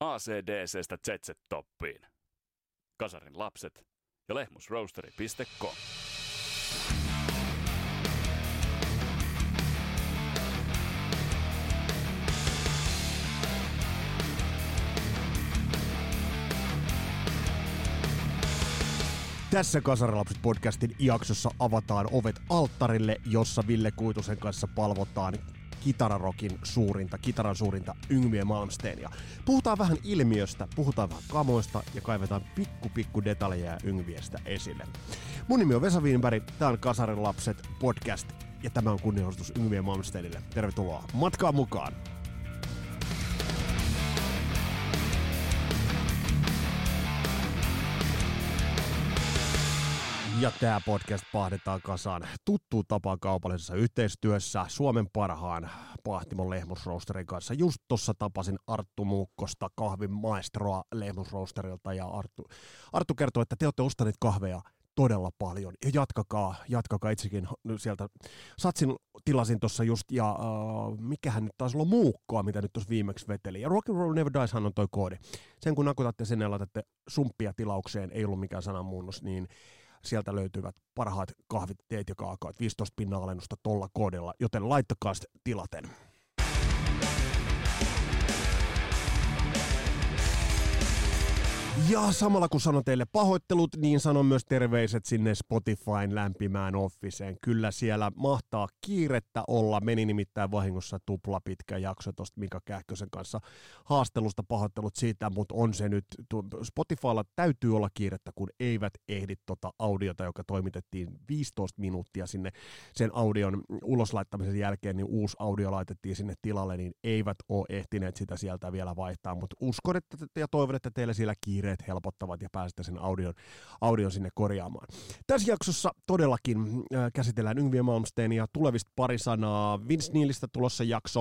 ACDCstä ZZ-toppiin. Kasarin lapset ja lehmusroasteri.com. Tässä Kasarilapset podcastin jaksossa avataan ovet alttarille, jossa Ville Kuitusen kanssa palvotaan kitararokin suurinta, kitaran suurinta Yngwie Malmsteenia. Puhutaan vähän ilmiöstä, puhutaan vähän kamoista ja kaivetaan pikku pikku detaljeja Yngviestä esille. Mun nimi on Vesa Wienberg, tää on Kasarin lapset podcast ja tämä on kunnianostus Yngwie Malmsteenille. Tervetuloa matkaan mukaan! Ja tämä podcast pahdetaan kasaan tuttuun tapaan kaupallisessa yhteistyössä Suomen parhaan Pahtimon lehmusroosterin kanssa. Just tuossa tapasin Arttu Muukkosta, kahvin maestroa lehmusroosterilta ja Arttu, Arttu kertoi, että te olette ostaneet kahveja todella paljon. Ja jatkakaa, jatkakaa itsekin sieltä. Satsin tilasin tuossa just, ja uh, mikähän nyt taisi olla muukkoa, mitä nyt tuossa viimeksi veteli. Ja Rock and Roll Never Dies on toi koodi. Sen kun nakutatte sinne ja laitatte sumppia tilaukseen, ei ollut mikään sananmuunnos, niin sieltä löytyvät parhaat kahvit, teet ja kaakaot, 15 pinnan alennusta tolla koodilla, joten laittakaa tilaten. Ja samalla kun sanon teille pahoittelut, niin sanon myös terveiset sinne Spotifyn lämpimään officeen. Kyllä siellä mahtaa kiirettä olla. Meni nimittäin vahingossa tupla pitkä jakso tuosta Mika Kähkösen kanssa haastelusta. Pahoittelut siitä, mutta on se nyt. Spotifylla täytyy olla kiirettä, kun eivät ehdi tota audiota, joka toimitettiin 15 minuuttia sinne sen audion uloslaittamisen jälkeen, niin uusi audio laitettiin sinne tilalle, niin eivät ole ehtineet sitä sieltä vielä vaihtaa. Mutta uskon että, ja toivon, että teillä siellä kiire kiireet helpottavat ja pääsette sen audion, audion sinne korjaamaan. Tässä jaksossa todellakin äh, käsitellään Yngviä ja tulevista pari sanaa. Vince Neilistä tulossa jakso.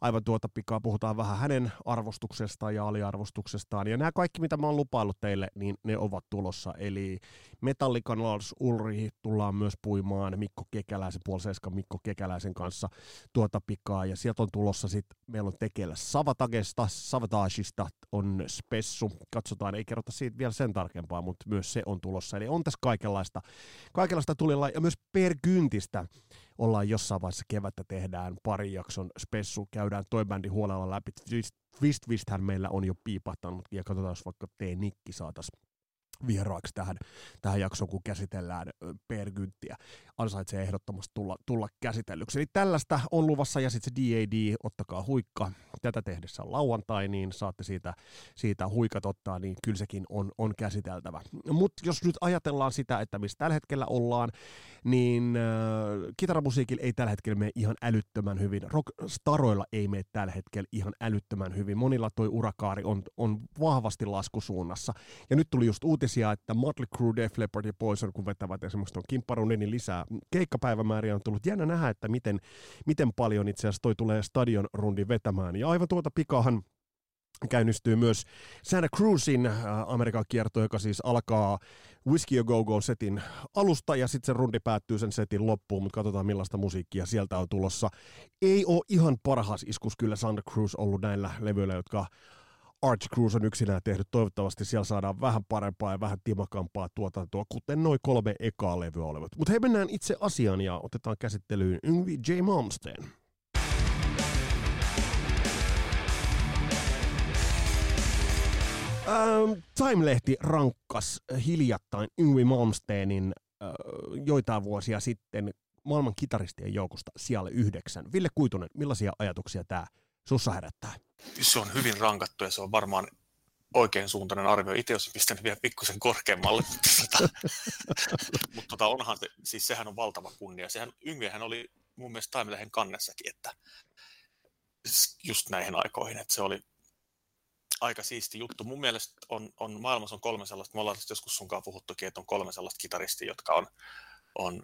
Aivan tuota pikaa puhutaan vähän hänen arvostuksestaan ja aliarvostuksestaan. Ja nämä kaikki, mitä mä oon lupaillut teille, niin ne ovat tulossa. Eli Metallican Lars Ulri tullaan myös puimaan Mikko Kekäläisen, puoliseiskan Mikko Kekäläisen kanssa tuota pikaa. Ja sieltä on tulossa sitten, meillä on tekeillä Savatagesta, Savatageista on spessu. Katsotaan, ei kerrota siitä vielä sen tarkempaa, mutta myös se on tulossa. Eli on tässä kaikenlaista, kaikenlaista tulilla ja myös per kyntistä ollaan jossain vaiheessa kevättä tehdään pari jakson spessu, käydään toi bändi huolella läpi. Twist Twisthän meillä on jo piipahtanut ja katsotaan, jos vaikka T-Nikki saataisiin vieraaksi tähän, tähän jaksoon, kun käsitellään pergynttiä. Ansaitsee ehdottomasti tulla, tulla käsitellyksi. Eli tällaista on luvassa, ja sitten se DAD, ottakaa huikka. Tätä tehdessä lauantai, niin saatte siitä, siitä huikat ottaa, niin kyllä sekin on, on käsiteltävä. Mutta jos nyt ajatellaan sitä, että missä tällä hetkellä ollaan, niin äh, kitaramusiikilla ei tällä hetkellä mene ihan älyttömän hyvin. Rockstaroilla ei mene tällä hetkellä ihan älyttömän hyvin. Monilla toi urakaari on, on vahvasti laskusuunnassa. Ja nyt tuli just uutis uutisia, että Motley Crue, Def Leppard ja Poison, kun vetävät esimerkiksi tuon kimpparunin, niin lisää keikkapäivämääriä on tullut. Jännä nähdä, että miten, miten paljon itse asiassa toi tulee stadion rundi vetämään. Ja aivan tuota pikahan käynnistyy myös Santa Cruzin äh, Amerikan kierto, joka siis alkaa Whiskey Go Go setin alusta ja sitten se rundi päättyy sen setin loppuun, mutta katsotaan millaista musiikkia sieltä on tulossa. Ei ole ihan parhaas iskus kyllä Santa Cruz ollut näillä levyillä, jotka Arch Cruise on yksinään tehnyt. Toivottavasti siellä saadaan vähän parempaa ja vähän timakampaa tuotantoa, kuten noin kolme ekaa levyä olevat. Mutta hei, mennään itse asiaan ja otetaan käsittelyyn Yngvi J. Malmsteen. Ähm, Time-lehti rankkas hiljattain Yngvi Malmsteenin äh, joitain vuosia sitten maailman kitaristien joukosta siellä yhdeksän. Ville Kuitunen, millaisia ajatuksia tämä sussa herättää? Se on hyvin rankattu ja se on varmaan oikein suuntainen arvio. Itse olisin pistänyt vielä pikkusen korkeammalle, mutta, tota, mutta tota onhan, siis sehän on valtava kunnia. Sehän Yngvehän oli mun mielestä Time kannessakin, että just näihin aikoihin, että se oli aika siisti juttu. Mun mielestä on, on maailmassa on kolme sellaista, me ollaan joskus sunkaan puhuttukin, että on kolme sellaista kitaristia, jotka on, on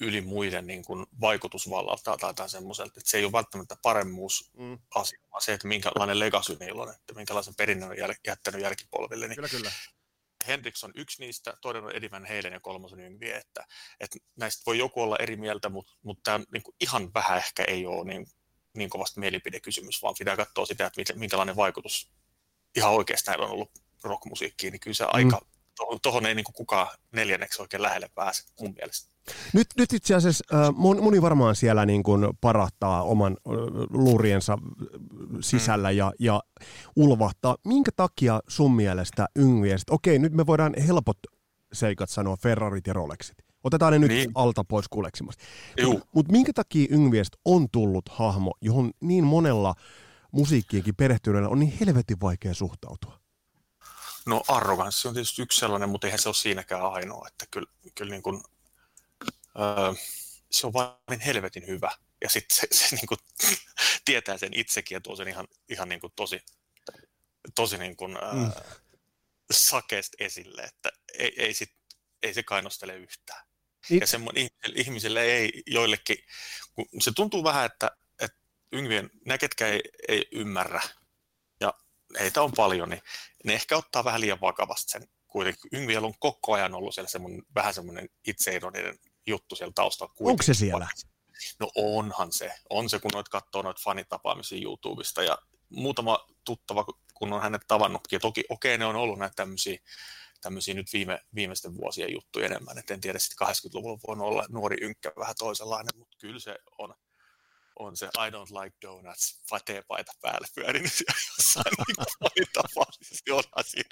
yli muiden niin kuin vaikutusvallalta tai jotain semmoiselta, että se ei ole välttämättä paremmuus mm. asia, vaan se, että minkälainen legacy niillä on, että minkälaisen perinnön on jäl- jättänyt jälkipolville. Niin kyllä, kyllä. Hendrix on yksi niistä, toinen on Eddie Van Halen ja kolmas on Yngwie, että, että näistä voi joku olla eri mieltä, mutta, mutta tämä niin kuin ihan vähän ehkä ei ole niin, niin kovasti mielipidekysymys, vaan pitää katsoa sitä, että minkälainen vaikutus ihan oikeastaan on ollut rockmusiikkiin, niin kyllä se aika, mm. tuohon, tuohon ei niin kuin kukaan neljänneksi oikein lähelle pääse mun mielestä. Nyt, nyt itse asiassa äh, moni varmaan siellä niin kuin parahtaa oman äh, luuriensa sisällä mm. ja, ja ulvahtaa. Minkä takia sun mielestä Yngviestä, okei nyt me voidaan helpot seikat sanoa Ferrarit ja Rolexit. Otetaan ne nyt niin. alta pois kuleksimasta. Mutta mut minkä takia Yngviest on tullut hahmo, johon niin monella musiikkiinkin perehtyneellä on niin helvetin vaikea suhtautua? No arroganssi on tietysti yksi sellainen, mutta eihän se ole siinäkään ainoa. Että kyllä, kyllä niin kuin, öö, se on vain helvetin hyvä. Ja sitten se, se niin kuin, tietää sen itsekin ja tuo sen ihan, ihan niin kuin tosi, tosi niin kuin, öö, mm. sakeasti esille, että ei, ei, sit, ei se kainostele yhtään. It... Ja semmoinen ihmisille ei joillekin, kun se tuntuu vähän, että yngvien, nämä ketkä ei, ei ymmärrä, ja heitä on paljon, niin ne ehkä ottaa vähän liian vakavasti sen kuitenkin. Yngviellä on koko ajan ollut siellä semmoinen, vähän semmoinen itseironinen juttu siellä taustalla. Kuitenkin. Onko se siellä? No onhan se. On se, kun noit katsoo noita fanitapaamisia YouTubesta ja muutama tuttava, kun on hänet tavannutkin. Toki okei, okay, ne on ollut näitä tämmöisiä tämmöisiä nyt viime, viimeisten vuosien juttuja enemmän. Et en tiedä, sitten 80-luvulla voi olla nuori ynkkä vähän toisenlainen, mutta kyllä se on, on se I don't like donuts teepaita päälle jossain niin tapaamisessa. Niin onhan siinä,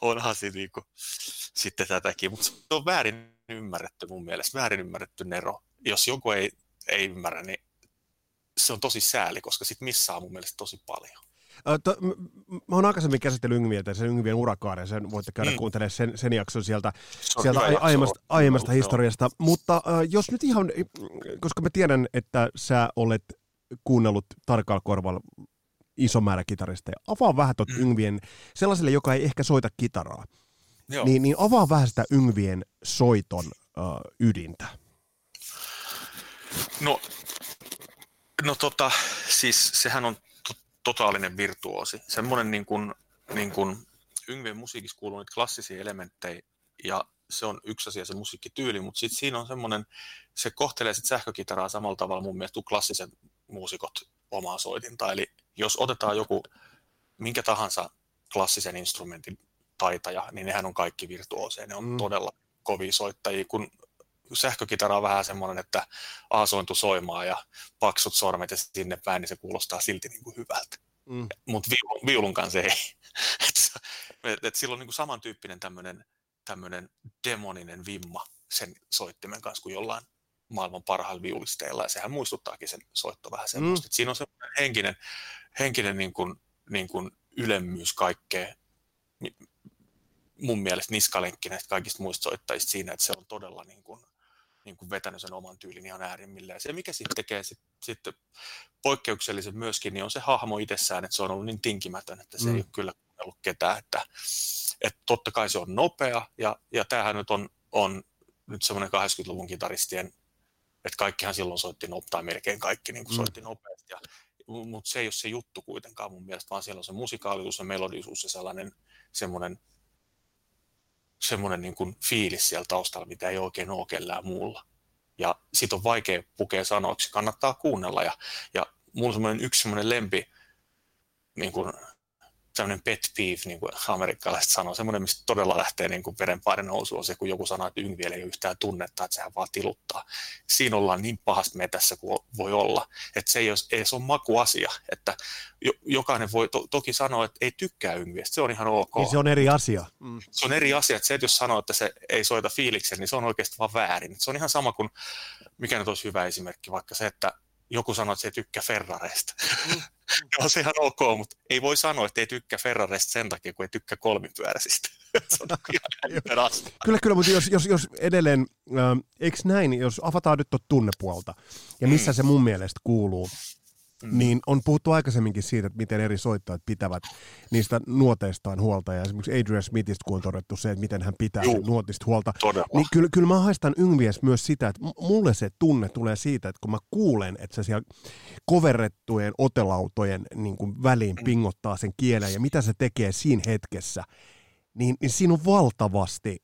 onhan siinä niin kuin, sitten tätäkin, mutta se on väärin ymmärretty mun mielestä, väärin ymmärretty Nero. Jos joku ei, ei ymmärrä, niin se on tosi sääli, koska sit missaa mun mielestä tosi paljon. To, mä oon aikaisemmin käsitellyt Yngviä, sen Yngvien urakaaren, sen voitte käydä mm. kuuntelemaan sen, sen jakson sieltä, sieltä aiemmasta, aiemmasta historiasta. Mutta uh, jos nyt ihan, koska mä tiedän, että sä olet kuunnellut tarkalla korvalla iso määrä kitaristeja, avaa vähän tuot mm. Yngvien, sellaiselle, joka ei ehkä soita kitaraa, niin, niin avaa vähän sitä Yngvien soiton uh, ydintä. No, no tota, siis sehän on totaalinen virtuosi. Semmoinen niin kuin, niin kuin Yngvien musiikissa kuuluu niitä klassisia elementtejä ja se on yksi asia se musiikkityyli, mutta sitten siinä on semmoinen, se kohtelee sit sähkökitaraa samalla tavalla mun mielestä kuin klassiset muusikot omaa soitinta. Eli jos otetaan joku minkä tahansa klassisen instrumentin taitaja, niin nehän on kaikki virtuoseja. Ne on mm. todella kovia soittajia, kun sähkökitara on vähän semmoinen, että aasointu soimaa ja paksut sormet ja sinne päin, niin se kuulostaa silti niin kuin hyvältä. Mm. Mutta viulun, viulun kanssa ei. et, et silloin niin kuin samantyyppinen tämmöinen tämmöinen demoninen vimma sen soittimen kanssa kuin jollain maailman parhailla viulisteilla, ja sehän muistuttaakin sen soitto vähän semmoista. Mm. Siinä on semmoinen henkinen, henkinen niin kuin, niin kuin ylemmyys kaikkea, mun mielestä niskalenkki näistä kaikista muista soittajista siinä, että se on todella niin kuin, niin kuin vetänyt sen oman tyylin ihan äärimmilleen. Se, mikä sitten tekee sit, sit poikkeuksellisen myöskin, niin on se hahmo itsessään, että se on ollut niin tinkimätön, että se mm. ei ole kyllä kuunnellut ketään. Että, että totta kai se on nopea, ja, ja tämähän nyt on, on nyt semmoinen 80-luvun kitaristien, että kaikkihan silloin soitti nopeasti, melkein kaikki niin kuin mm. soitti nopeasti, ja, mutta se ei ole se juttu kuitenkaan mun mielestä, vaan siellä on se musikaalisuus ja melodisuus ja sellainen semmoinen semmoinen niin kuin fiilis siellä taustalla, mitä ei oikein ole kellään muulla. Ja sit on vaikea pukea sanoiksi, kannattaa kuunnella. Ja, ja mulla on semmoinen yksi semmoinen lempi niin kuin tämmöinen pet peeve, niin kuin amerikkalaiset sanoo, semmoinen, mistä todella lähtee niin kuin verenpaine nousu, on se, kun joku sanoo, että Yngviel ei ole yhtään tunnetta, että sehän vaan tiluttaa. Siinä ollaan niin pahasti metässä kuin voi olla, että se ei, ole, ei se ole makuasia, että jokainen voi to, toki sanoa, että ei tykkää Yngviestä, se on ihan ok. Niin se on eri asia. Mm. Se on eri asia, että se, että jos sanoo, että se ei soita fiiliksen, niin se on oikeasti vaan väärin. Se on ihan sama kuin, mikä nyt olisi hyvä esimerkki, vaikka se, että joku sanoo, että se ei tykkää Ferrareista. Mm. Joo, se ihan ok, mutta ei voi sanoa, että ei tykkää Ferrareista sen takia, kun ei tykkää kolmipyöräisistä. kyllä, kyllä, mutta jos, jos, jos edelleen, äh, eikö näin, jos avataan nyt tuota tunnepuolta, ja missä mm. se mun mielestä kuuluu, Mm. Niin on puhuttu aikaisemminkin siitä, että miten eri soittajat pitävät niistä nuoteistaan huolta. Ja esimerkiksi Adrian Smithistä, kun on todettu se, että miten hän pitää nuotista huolta. Todella. Niin kyllä, kyllä mä haistan Yngvies myös sitä, että mulle se tunne tulee siitä, että kun mä kuulen, että se siellä koverrettujen otelautojen niin kuin väliin mm. pingottaa sen kielen ja mitä se tekee siinä hetkessä, niin, niin siinä on valtavasti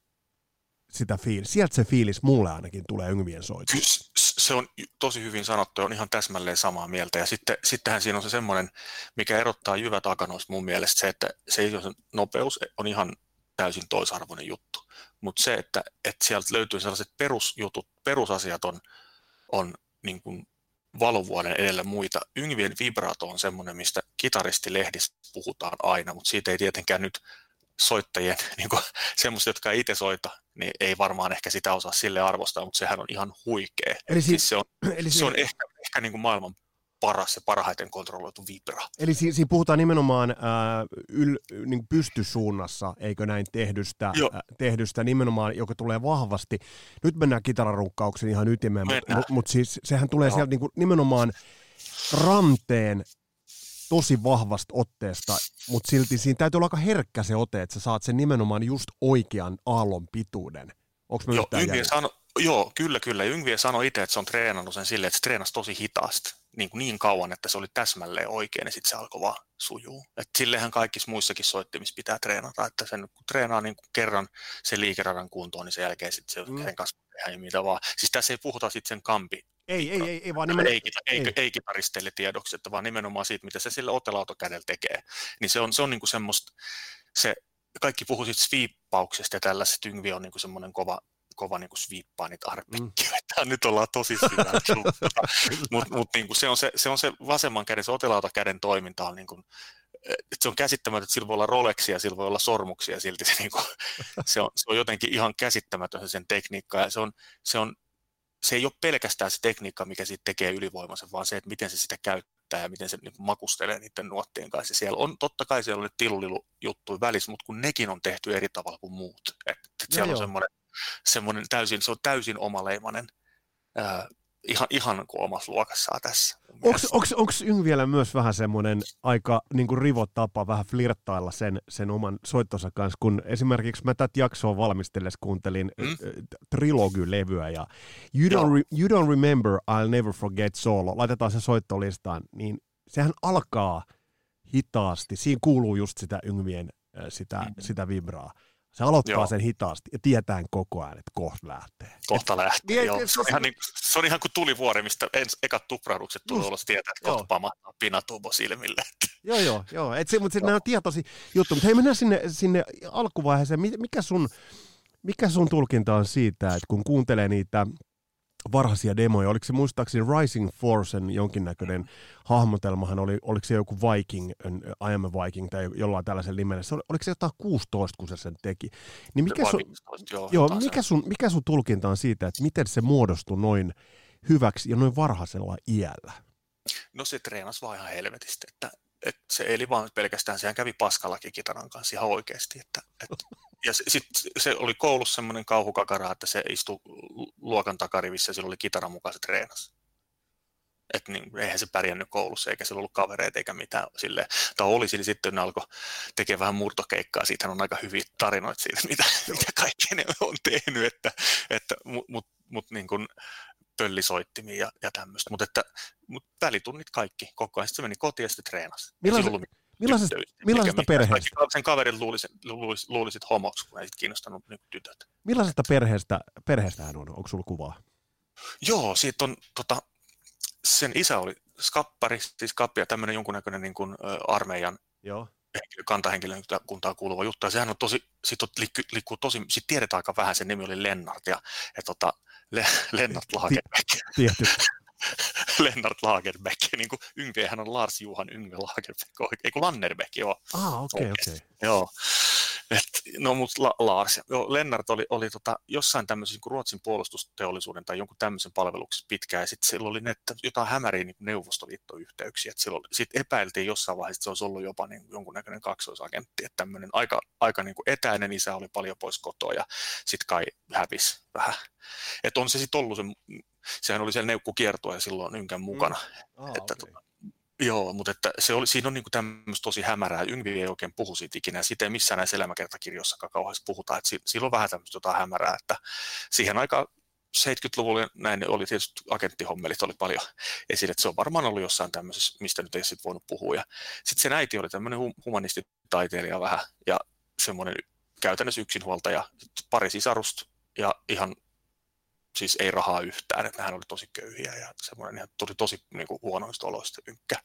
sitä fiilis. Sieltä se fiilis mulle ainakin tulee Yngvien soitossa. Se on tosi hyvin sanottu, on ihan täsmälleen samaa mieltä. Ja sitten, sittenhän siinä on se semmoinen, mikä erottaa jyvät akanoista mun mielestä, se, että se, nopeus on ihan täysin toisarvoinen juttu. Mutta se, että, että sieltä löytyy sellaiset perusjutut, perusasiat on, on niin kuin valovuoden edellä muita. Yngvien vibrato on semmoinen, mistä kitaristilehdissä puhutaan aina, mutta siitä ei tietenkään nyt soittajien, niin semmoiset, jotka ei itse soita, niin ei varmaan ehkä sitä osaa sille arvostaa, mutta sehän on ihan huikea. Eli, siis, se on, eli se on ehkä, ehkä niin kuin maailman paras ja parhaiten kontrolloitu vibra. Eli si- siinä puhutaan nimenomaan äh, yl- niin pystysuunnassa, eikö näin, tehdystä, äh, tehdystä nimenomaan, joka tulee vahvasti. Nyt mennään kitararukkauksen ihan ytimeen, mutta mut, mut siis sehän tulee Joo. sieltä niin kuin nimenomaan ranteen tosi vahvasta otteesta, mutta silti siinä täytyy olla aika herkkä se ote, että sä saat sen nimenomaan just oikean aallon pituuden. Onko me Joo, sano, joo, kyllä, kyllä. Yngvie sanoi itse, että se on treenannut sen silleen, että se treenasi tosi hitaasti niin, kuin niin kauan, että se oli täsmälleen oikein ja sitten se alkoi vaan sujuu. Et sillehän kaikissa muissakin soittimissa pitää treenata, että sen kun treenaa niin kuin kerran sen liikeradan kuntoon, niin sen jälkeen sitten se mm. sen kanssa tehdä mitä vaan. Siis tässä ei puhuta sitten sen kampi ei, ei, ei, ei vaan nimenomaan... Ei, ei, ei, ei kitaristeille tiedoksi, että vaan nimenomaan siitä, mitä se sille otelautokädellä tekee. Niin se on, se on niin kuin semmoista, se, kaikki puhuu siitä sviippauksesta ja tällaiset, Yngvi on niin kuin semmoinen kova, kova niin kuin sviippaa niitä arpekkiä, mm. nyt ollaan tosi syvällä. Mutta mut, niin se, on se, se on se vasemman käden, se otelautokäden toiminta on niin kuin, että se on käsittämätöntä, että sillä voi olla Rolexia, sillä voi olla sormuksia, silti se, niin kuin, se, on, se on jotenkin ihan käsittämätön sen tekniikka, ja se on, se on se ei ole pelkästään se tekniikka, mikä siitä tekee ylivoimaisen, vaan se, että miten se sitä käyttää ja miten se niin makustelee niiden nuottien kanssa. Siellä on, totta kai siellä on tilulilu juttu välissä, mutta kun nekin on tehty eri tavalla kuin muut. Että, että siellä on semmoinen, semmoinen täysin, se on täysin omaleimainen ää, ihan, ihan kuin omassa luokassaan tässä. Onko Yng vielä myös vähän semmoinen aika niin kuin rivotapa vähän flirttailla sen, sen oman soittonsa kanssa, kun esimerkiksi mä tätä jaksoa valmistellessa kuuntelin mm? trilogy-levyä ja you don't, re, you don't Remember, I'll Never Forget Solo, laitetaan se soittolistaan, niin sehän alkaa hitaasti, siinä kuuluu just sitä Yngvien sitä, mm-hmm. sitä vibraa. Se aloittaa joo. sen hitaasti ja tietään koko ajan, että kohta lähtee. Kohta lähtee, niin, joo. Se on, ihan niin, se on ihan kuin tulivuori, mistä ens, ekat tuprahdukset tulee ulos tietää, että kohta pamahtaa pinatubo silmille. Joo, joo, joo. Et se, mutta se, nämä on tietoisia juttuja. Mutta hei, mennään sinne, sinne alkuvaiheeseen. Mikä sun, mikä sun tulkinta on siitä, että kun kuuntelee niitä varhaisia demoja. Oliko se muistaakseni Rising Forcen jonkinnäköinen hahmotelmahan, oli, oliko se joku Viking, I am a Viking tai jollain tällaisen nimellä. Se oli, oliko se jotain 16, kun se sen teki? Niin mikä, sun, 15, joo, joo, mikä, sun, mikä sun tulkinta on siitä, että miten se muodostui noin hyväksi ja noin varhaisella iällä? No se treenasi vaan ihan helvetisti, että, että se eli vaan pelkästään, sehän kävi paskallakin kitaran kanssa ihan oikeasti, että, että ja se, sit se oli koulussa semmoinen kauhukakara, että se istui luokan takarivissä ja sillä oli kitara mukaan se treenasi. Että niin, eihän se pärjännyt koulussa, eikä sillä ollut kavereita eikä mitään sille. Tai oli sillä sitten, ne alkoi tekemään vähän murtokeikkaa. Siitä on aika hyviä tarinoita siitä, mitä, mitä kaikkea ne on tehnyt, että, että, mutta mut, mut, niin kuin pöllisoittimia ja, ja tämmöistä. Mutta että mut välitunnit kaikki koko ajan. Sitten se meni kotiin ja sitten treenasi. Millaiset, Millaisesta, millaisesta perheestä? Sen kaverit luulisit, luulisit, luulisit homoksi, kun ei sit kiinnostanut nyt tytöt. Millaisesta perheestä, perheestä hän on? Onko sulla kuvaa? Joo, siitä on, tota, sen isä oli skappari, siis kappia, tämmöinen jonkunnäköinen niin kuin, ä, armeijan Joo. Kantahenkilökuntaan kuuluva juttu. Ja sehän on tosi, sit on, liikkuu, liikkuu tosi, sit tiedetään aika vähän, sen nimi oli Lennart, ja, ja tota, Le, Lennart Lagerbeck. Lennart Lagerbeck, niin kuin Yngvehän on Lars Juhan Yngve Lagerbeck, ei kun Lannerbeck, joo. Ah, okei, okay, okei. Okay. Joo. Et, no, mutta La, Lars, joo, Lennart oli, oli tota, jossain tämmöisen niin Ruotsin puolustusteollisuuden tai jonkun tämmöisen palveluksessa pitkään, ja sitten sillä oli ne, jotain hämäriä niin neuvostoliittoyhteyksiä, että sitten epäiltiin jossain vaiheessa, että se olisi ollut jopa niin jonkunnäköinen kaksoisagentti, että tämmöinen aika, aika niin kuin etäinen isä oli paljon pois kotoa, ja sitten kai hävisi vähän. Että on se sitten ollut se sehän oli siellä neukkukiertoa ja silloin Ynkän mukana. Mm. Ah, että, okay. Joo, mutta että se oli, siinä on niin tämmöistä tosi hämärää. Yngvi ei oikein puhu siitä ikinä. Siitä ei missään näissä elämäkertakirjoissakaan kauheasti puhuta. Että sillä on vähän tämmöistä jotain hämärää. Että siihen aikaan 70-luvulla näin oli tietysti agenttihommelit oli paljon esille, että se on varmaan ollut jossain tämmöisessä, mistä nyt ei sitten voinut puhua. Sitten sen äiti oli tämmöinen humanistitaiteilija vähän ja semmoinen käytännössä yksinhuoltaja, pari sisarusta, ja ihan siis ei rahaa yhtään, että hän oli tosi köyhiä ja semmoinen ihan tuli tosi niin kuin, huonoista oloista ynkkä.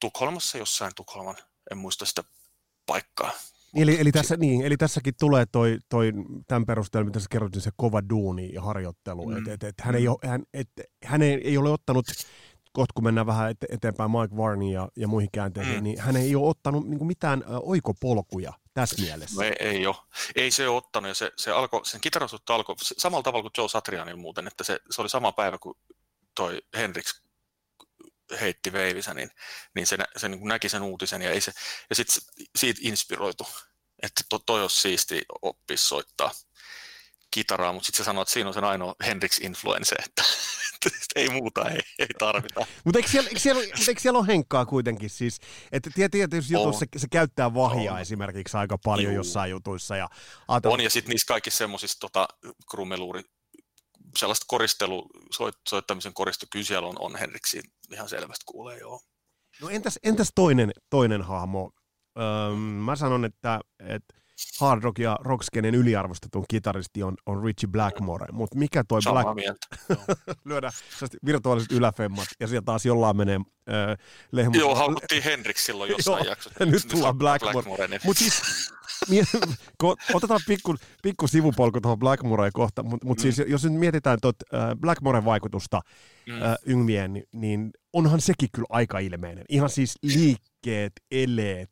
Tukholmassa jossain Tukholman, en muista sitä paikkaa. Eli, eli, tässä, niin, eli tässäkin tulee toi, toi tämän perusteella, mitä sä kerroit, niin se kova duuni ja harjoittelu. Mm. Et, et, et hän, ei, ole, hän, et, hän ei, ei ole ottanut, kohta kun mennään vähän eteenpäin Mike Varney ja, ja muihin käänteisiin, mm. niin hän ei ole ottanut niin mitään oikopolkuja tässä mielessä. No ei, ei ole. Ei se ole ottanut. Ja se, se alkoi, sen kitarasutta alkoi samalla tavalla kuin Joe Satrianilla muuten, että se, se oli sama päivä kuin toi Hendrix heitti veivisä, niin, niin se, se niin näki sen uutisen ja, ei se, ja sitten siitä inspiroitu, että to, toi olisi siisti oppia soittaa kitaraa, mutta sitten se sanoi, että siinä on sen ainoa Hendrix-influense, että, että ei muuta ei, ei tarvita. mutta eikö siellä, eikö, siellä, eikö siellä ole henkkaa kuitenkin siis, että tietysti jutussa se, se käyttää vahjaa on. esimerkiksi aika paljon Juu. jossain jutuissa. Ja, ajatella... On ja sitten niissä kaikissa semmoisissa tota, krummeluuri sellaista koristelu, soit, soittamisen koristo, kyllä siellä on, on Henriksi ihan selvästi kuulee, joo. No entäs, entäs toinen, toinen hahmo? Öm, mä sanon, että, että hard rock ja rockskenen yliarvostetun kitaristi on, on Richie Blackmore, mutta mikä toi Samaa Black... mieltä. Lyödä virtuaaliset yläfemmat ja sieltä taas jollain menee äh, lehmu. Joo, haukuttiin Hendrix silloin jossain jaksossa. nyt tullaan Blackmore. Blackmore niin. Mutta siis otetaan pikku, pikku sivupolku tuohon Blackmoreen kohta, mutta mut mm. siis jos nyt mietitään tuot, äh, Blackmoren vaikutusta mm. äh, niin, niin onhan sekin kyllä aika ilmeinen. Ihan siis liikkeet, eleet,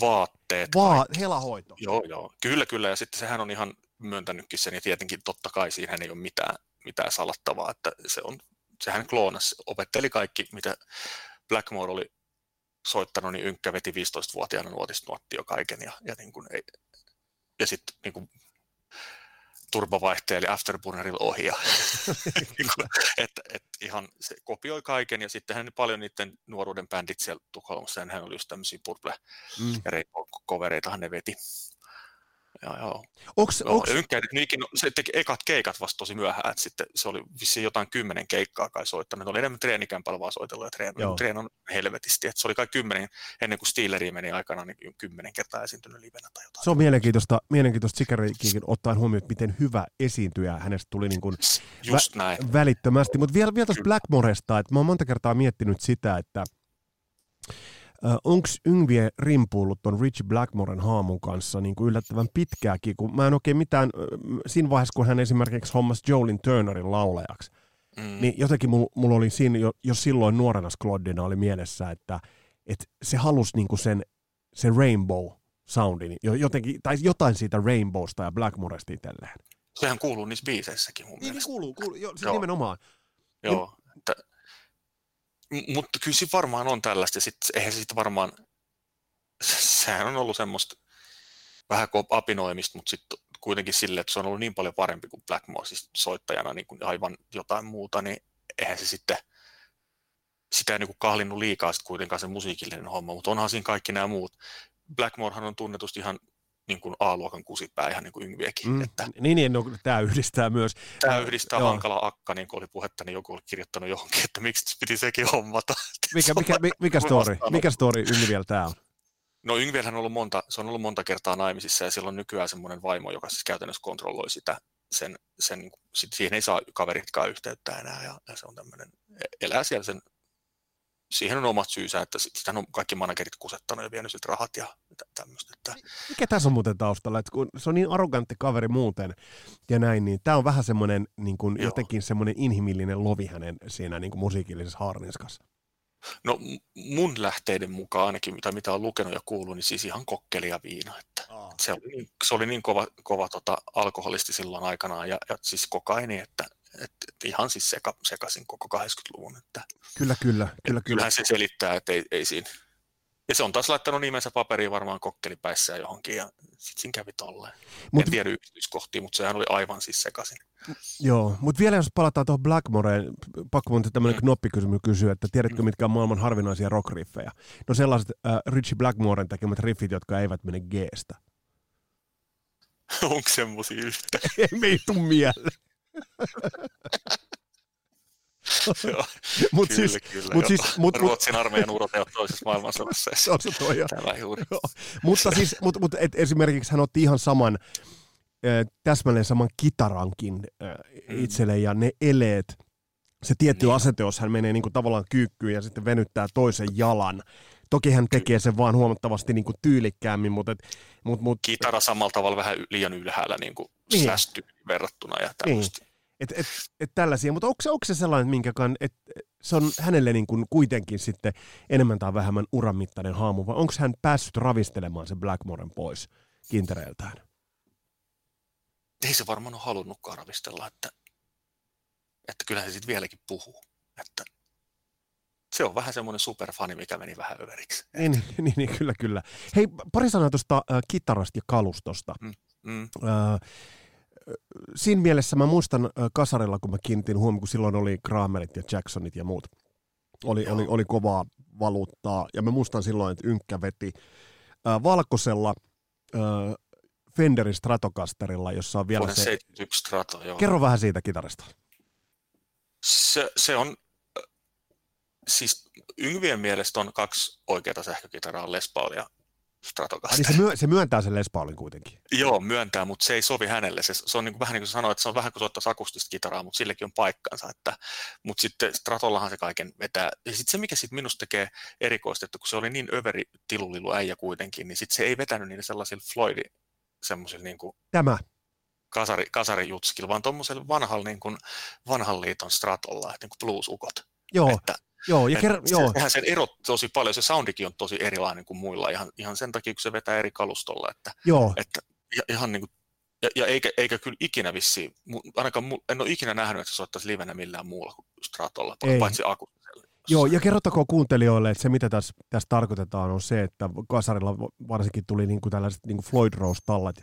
vaatteet. Va- helahoito. Joo, joo. Kyllä, kyllä. Ja sitten sehän on ihan myöntänytkin sen, ja tietenkin totta kai siinä ei ole mitään, mitään salattavaa, että se on, sehän kloonas, opetteli kaikki, mitä Blackmore oli soittanut, niin Ynkkä veti 15-vuotiaana nuotisnuotti jo kaiken, ja, ja, niin kuin ei, ja sitten niin kuin turbovaihteeli Afterburnerilla ohi. Ja, niin että, että ihan se kopioi kaiken ja sitten hän paljon niiden nuoruuden bändit siellä Tukholmassa, hän oli just tämmöisiä Purple mm. ja Rainbow-kovereitahan ne veti. Ja, joo. Onks, joo, onks... Ynkärit, no se teki ekat keikat vasta tosi myöhään, että sitten se oli vissiin jotain kymmenen keikkaa kai soittanut. Ne oli enemmän treenikämpällä vaan soitellut ja treenannut. Treenon helvetisti. Että se oli kai kymmenen, ennen kuin Steeleri meni aikana, niin kymmenen kertaa esiintynyt livenä tai jotain. Se on mielenkiintoista, mielenkiintoista Sikarikin ottaen huomioon, että miten hyvä esiintyjä hänestä tuli niin kuin Just näin. välittömästi. Mutta vielä, vielä tuosta Blackmoresta, että mä oon monta kertaa miettinyt sitä, että onko Yngvie rimpuillut ton Rich Blackmoren haamun kanssa niin kuin yllättävän pitkääkin, kun mä en oikein mitään, siinä vaiheessa kun hän esimerkiksi hommas Jolin Turnerin laulajaksi, mm. niin jotenkin mulla mul oli siinä jo, jo silloin nuorena Skloddina oli mielessä, että, että se halusi niin kuin sen, sen rainbow soundin, jotenkin, tai jotain siitä rainbowsta ja Blackmoresta itselleen. Sehän kuuluu niissä biiseissäkin mun niin, niin kuuluu, kuuluu jo, siis Joo. nimenomaan. Joo, niin, mutta kyllä se varmaan on tällaista, sitten eihän se sitten varmaan, sehän on ollut semmoista vähän apinoimista, mutta sitten kuitenkin sille, että se on ollut niin paljon parempi kuin Blackmore siis soittajana niin kuin aivan jotain muuta, niin eihän se sitten sitä ei niin kuin kahlinnut liikaa sitten kuitenkaan se musiikillinen homma, mutta onhan siinä kaikki nämä muut. Blackmorehan on tunnetusti ihan niin kuin A-luokan kusipää ihan niin kuin Yngviekin. Mm. Että, niin, niin no, tämä yhdistää myös. Tämä yhdistää Joo. hankala akka, niin kuin oli puhetta, niin joku oli kirjoittanut johonkin, että miksi piti sekin hommata. Mikä, mikä, mikä, mikä story, mikä story Yngviel tämä on? No Yngvielhän on ollut monta, se on ollut monta kertaa naimisissa ja sillä on nykyään semmoinen vaimo, joka siis käytännössä kontrolloi sitä, sen, sen, siihen ei saa kaveritkaan yhteyttä enää ja, ja se on tämmöinen, elää siellä sen siihen on omat syysä, että sitä on kaikki managerit kusettanut ja vienyt siltä rahat ja tämmöistä. Että... Mikä tässä on muuten taustalla? Että kun se on niin arrogantti kaveri muuten ja näin, niin tämä on vähän semmoinen niin kuin jotenkin semmoinen inhimillinen lovi hänen siinä niin kuin musiikillisessa harniskassa. No mun lähteiden mukaan ainakin, mitä, mitä on lukenut ja kuullut, niin siis ihan kokkeli ja viina. Että Aa. se, oli niin, se oli niin kova, kova tota, alkoholisti silloin aikanaan ja, ja siis kokaini, että et, et ihan siis seka, sekaisin koko 80-luvun. Että, kyllä, kyllä. kyllä, kyllä. se selittää, että ei, ei siinä. Ja se on taas laittanut nimensä paperiin varmaan kokkelipäissä johonkin ja sitten siinä kävi tolleen. Mut, en tiedä yksityiskohtia, mutta sehän oli aivan siis sekaisin. Joo, mutta vielä jos palataan tuohon Blackmoreen, pakko mun tämmöinen mm. knoppikysymys kysyä, että tiedätkö mm. mitkä on maailman harvinaisia rockriffejä? No sellaiset äh, Richie Blackmoren tekemät riffit, jotka eivät mene G-stä. Onko semmosia yhtä? ei me ei tuu mieleen. mut kyllä, siis, kyllä, mut siis, mut, Ruotsin armeijan uroteot toisessa maailmansodassa. Se on se toi, juuri. Mutta siis, mut, mut, et esimerkiksi hän otti ihan saman äh, täsmälleen saman kitarankin äh, Mm. itselleen ja ne eleet, se tietty Niin. asete, jos hän menee niin kuin tavallaan kyykkyyn ja sitten venyttää toisen jalan. Toki hän tekee sen vaan huomattavasti niin kuin tyylikkäämmin, mutta, et, mut, mut, Kitara samalla tavalla vähän liian ylhäällä niin kuin Niin. verrattuna ja tämmöistä. et, et, et tällaisia. Mutta onko se, onko se sellainen, minkä kan, et, se on hänelle niin kuin kuitenkin sitten enemmän tai vähemmän uran mittainen haamu, vai onko hän päässyt ravistelemaan sen Blackmoren pois kintereiltään? Ei se varmaan ole halunnutkaan ravistella, että, että kyllähän se sitten vieläkin puhuu. Että se on vähän semmoinen superfani, mikä meni vähän överiksi. Niin, niin, niin, niin, kyllä, kyllä. Hei, pari sanaa tuosta äh, kitarasta ja kalustosta. Mm. Äh, siinä mielessä mä muistan kasarilla, kun mä kiinnitin huomioon, kun silloin oli Kramerit ja Jacksonit ja muut. Oli, oli, oli kovaa valuuttaa. Ja mä muistan silloin, että Ynkkä veti äh, valkoisella äh, Fenderin Stratocasterilla, jossa on vielä se... 71 Strato, joo. Kerro vähän siitä kitarasta. Se, se on, siis Yngvien mielestä on kaksi oikeata sähkökitaraa, Les Paul ja Niin Stratocaster. se, myö, se myöntää sen Les Paulin kuitenkin. Joo, myöntää, mutta se ei sovi hänelle. Se, se on niin kuin, vähän niin kuin sanoit, että se on vähän kuin soittaisi akustista kitaraa, mutta sillekin on paikkansa. Että, mutta sitten Stratollahan se kaiken vetää. Ja sitten se, mikä sitten minusta tekee erikoista, että kun se oli niin överi tilulilu äijä kuitenkin, niin sitten se ei vetänyt niillä sellaisilla Floydi semmoisilla niin kuin Tämä. kasari, kasarijutskilla, vaan tuommoisella vanhalla niin kuin, vanhan liiton Stratolla, että niin kuin blues-ukot. Joo, Että, joo, ja se, joo. sehän sen erot tosi paljon, se soundikin on tosi erilainen kuin muilla, ihan, ihan sen takia, kun se vetää eri kalustolla, että joo. että ja, ihan niin kuin, ja, ja eikä, eikä kyllä ikinä vissiin, ainakaan en ole ikinä nähnyt, että se soittaisi livenä millään muulla kuin Stratolla, Ei. paitsi akustisella. Joo, ja kerrottakoon kuuntelijoille, että se mitä tässä, tässä tarkoitetaan on se, että kasarilla varsinkin tuli niin kuin tällaiset niin kuin Floyd Rose-tallat,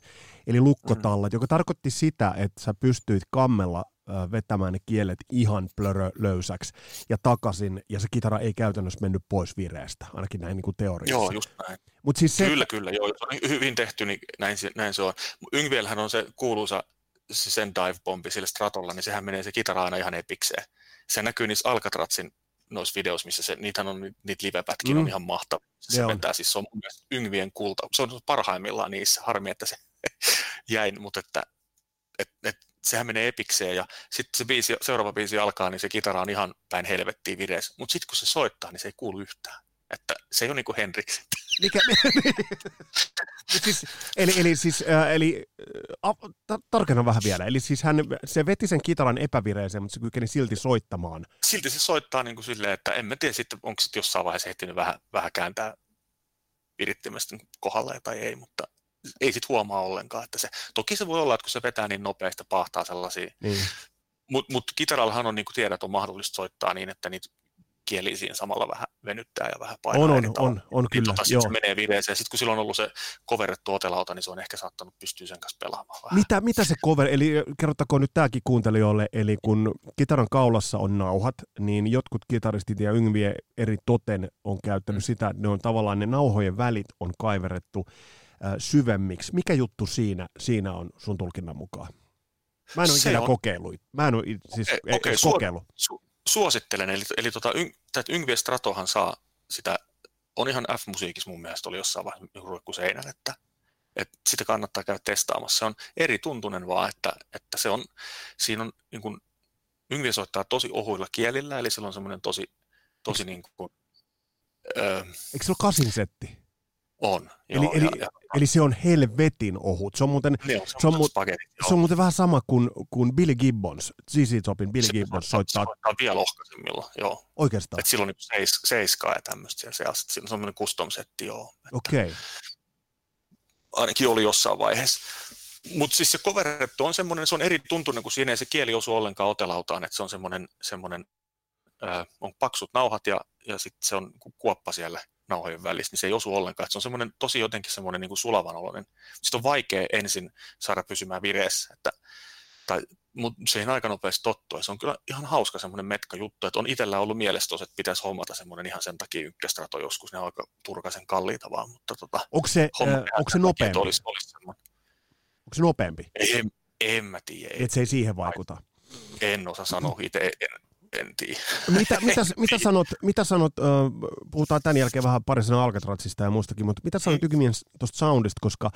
eli lukkotallat, joka tarkoitti sitä, että sä pystyit kammella vetämään ne kielet ihan plörö löysäksi ja takaisin, ja se kitara ei käytännössä mennyt pois vireestä, ainakin näin niin kuin teoriassa. Joo, just näin. Mutta siis se, Kyllä, kyllä, joo. Jos on hy- hyvin tehty, niin näin, se- näin se on. Yngvielhän on se kuuluisa se sen dive-bombi sillä Stratolla, niin sehän menee se kitara aina ihan epikseen. Se näkyy niissä Alcatrazin noissa videoissa, missä se, niitähän on, niitä live-pätkiä Mm. on ihan mahtavia. Se Joo. vetää siis, se on mun mielestä Yngvien kulta. Se on parhaimmillaan niissä, harmi, että se jäi, mutta että et, et, sehän menee epikseen ja sitten se biisi, seuraava biisi alkaa, niin se kitara on ihan päin helvettiin vireessä. Mutta sitten kun se soittaa, niin se ei kuulu yhtään. Että se ei ole niin kuin Henrik. mikä, siis, eli, eli, siis, äh, eli äh, ta- tarkenna vähän vielä, eli siis hän, se veti sen kitaran epävireeseen, mutta se kykeni silti soittamaan. silti se soittaa niin kuin silleen, että en mä tiedä sitten, onko sitten jossain vaiheessa ehtinyt vähän, vähän kääntää virittimestä kohdalle tai ei, mutta ei sit huomaa ollenkaan, että se, toki se voi olla, että kun se vetää niin nopeasti, pahtaa sellaisia, Niin. mutta mut kitarallahan on niin kuin tiedät, on mahdollista soittaa niin, että niitä kieliä siinä samalla vähän venyttää ja vähän painaa On, on, tavalla. on, on Niin kyllä, tota, joo. se menee vireeseen. Sitten kun sillä on ollut se coverettu otelauta, niin se on ehkä saattanut pystyä sen kanssa pelaamaan vähän. Mitä, mitä se cover, eli kerrottakoon nyt tämäkin kuuntelijoille, eli kun kitaran kaulassa on nauhat, niin jotkut kitaristit ja yngvie eri toten on käyttänyt Mm. sitä, että ne on tavallaan ne nauhojen välit on kaiverettu syvemmiksi. Mikä juttu siinä, siinä on sun tulkinnan mukaan? Mä en ole Se ikinä on- kokeillut. Mä en ole siis okay, okei, okay, kokeillut. Su- suosittelen, eli, eli tota, yng, tätä Yngvie Stratohan saa sitä, on ihan F-musiikissa mun mielestä oli jossain vaiheessa niinku ruikku seinän, että, että sitä kannattaa käydä testaamassa. Se on eri tuntunen vaan, että, että se on, siinä on niin kuin, Yngvie soittaa tosi ohuilla kielillä, eli sillä on semmoinen tosi, tosi niin kuin, öö, Eikö se ole kasin setti? On. Eli- Joo, eli- ja, ja, Eli se on helvetin ohut. Se on muuten, ne on se on mu- joo. se on muuten vähän sama kuin, kuin Billy Gibbons, ZZ Topin Billy Se Gibbons soittaa soittaa vielä ohkaisemmilla, joo. oikeastaan. Että silloin niin seis, seiskaa ja tämmöistä seassa. Siinä on semmoinen custom-setti, joo. Että- Okei. Okay. ainakin oli jossain vaiheessa. Mutta siis se coverettu on semmoinen, se on eri tuntunen, kun siinä ei se kieli osu ollenkaan otelautaan, että se on semmoinen, semmoinen ää, on paksut nauhat ja, ja sitten se on ku- kuoppa siellä nauhojen välissä, niin se ei osu ollenkaan. Et se on semmoinen tosi jotenkin semmoinen niin kuin sulavan oloinen. Sitten on vaikea ensin saada pysymään vireessä, että, tai, mutta siihen aika nopeasti tottuu. Ja se on kyllä ihan hauska semmoinen metka juttu, että on itsellä ollut mielessä tos, että pitäisi hommata semmoinen ihan sen takia ykköstrato joskus, ne on aika turkaisen kalliita vaan, mutta tota, Onko se, homma äh, onko se nopeampi? Olisi, olisi semmoinen. Onko se nopeampi? En, en mä tiedä, Että se ei siihen vaikuta. en osaa sanoa itse, en, en tiedä. Mitä, mitä, mitä sanot, mitä sanot äh, puhutaan tämän jälkeen vähän pari sanaa Alcatratsista ja muistakin, mutta mitä sanot Ykimien tuosta soundista, koska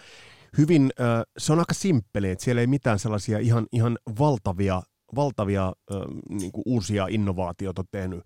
hyvin, äh, se on aika simppeli, että siellä ei mitään sellaisia ihan, ihan valtavia, valtavia äh, niin uusia innovaatioita tehnyt.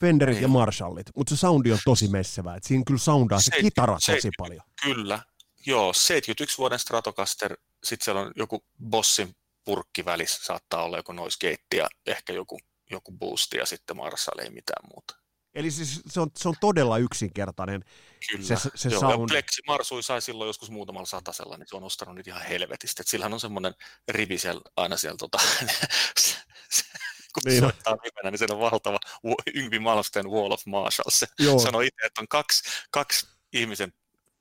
Fenderit ja Marshallit, mutta se soundi on tosi messevä, että siinä kyllä soundaa se, se kitara tosi se, paljon. Kyllä, joo, 71 vuoden Stratocaster, sitten siellä on joku Bossin purkki välissä, saattaa olla joku noise gate ja ehkä joku, joku boosti ja sitten Marshall ei mitään muuta. Eli siis se on, se on todella yksinkertainen Kyllä. se, se Joo, sound. Plexi Marsui sai silloin joskus muutamalla satasella, niin se on ostanut nyt ihan helvetistä. sillähän on semmoinen rivi siellä, aina siellä, tota, kun niin soittaa nimenä, niin se on valtava Yngvi Malmsten Wall of Marshall. Se Joo. sanoi itse, että on kaksi, kaksi ihmisen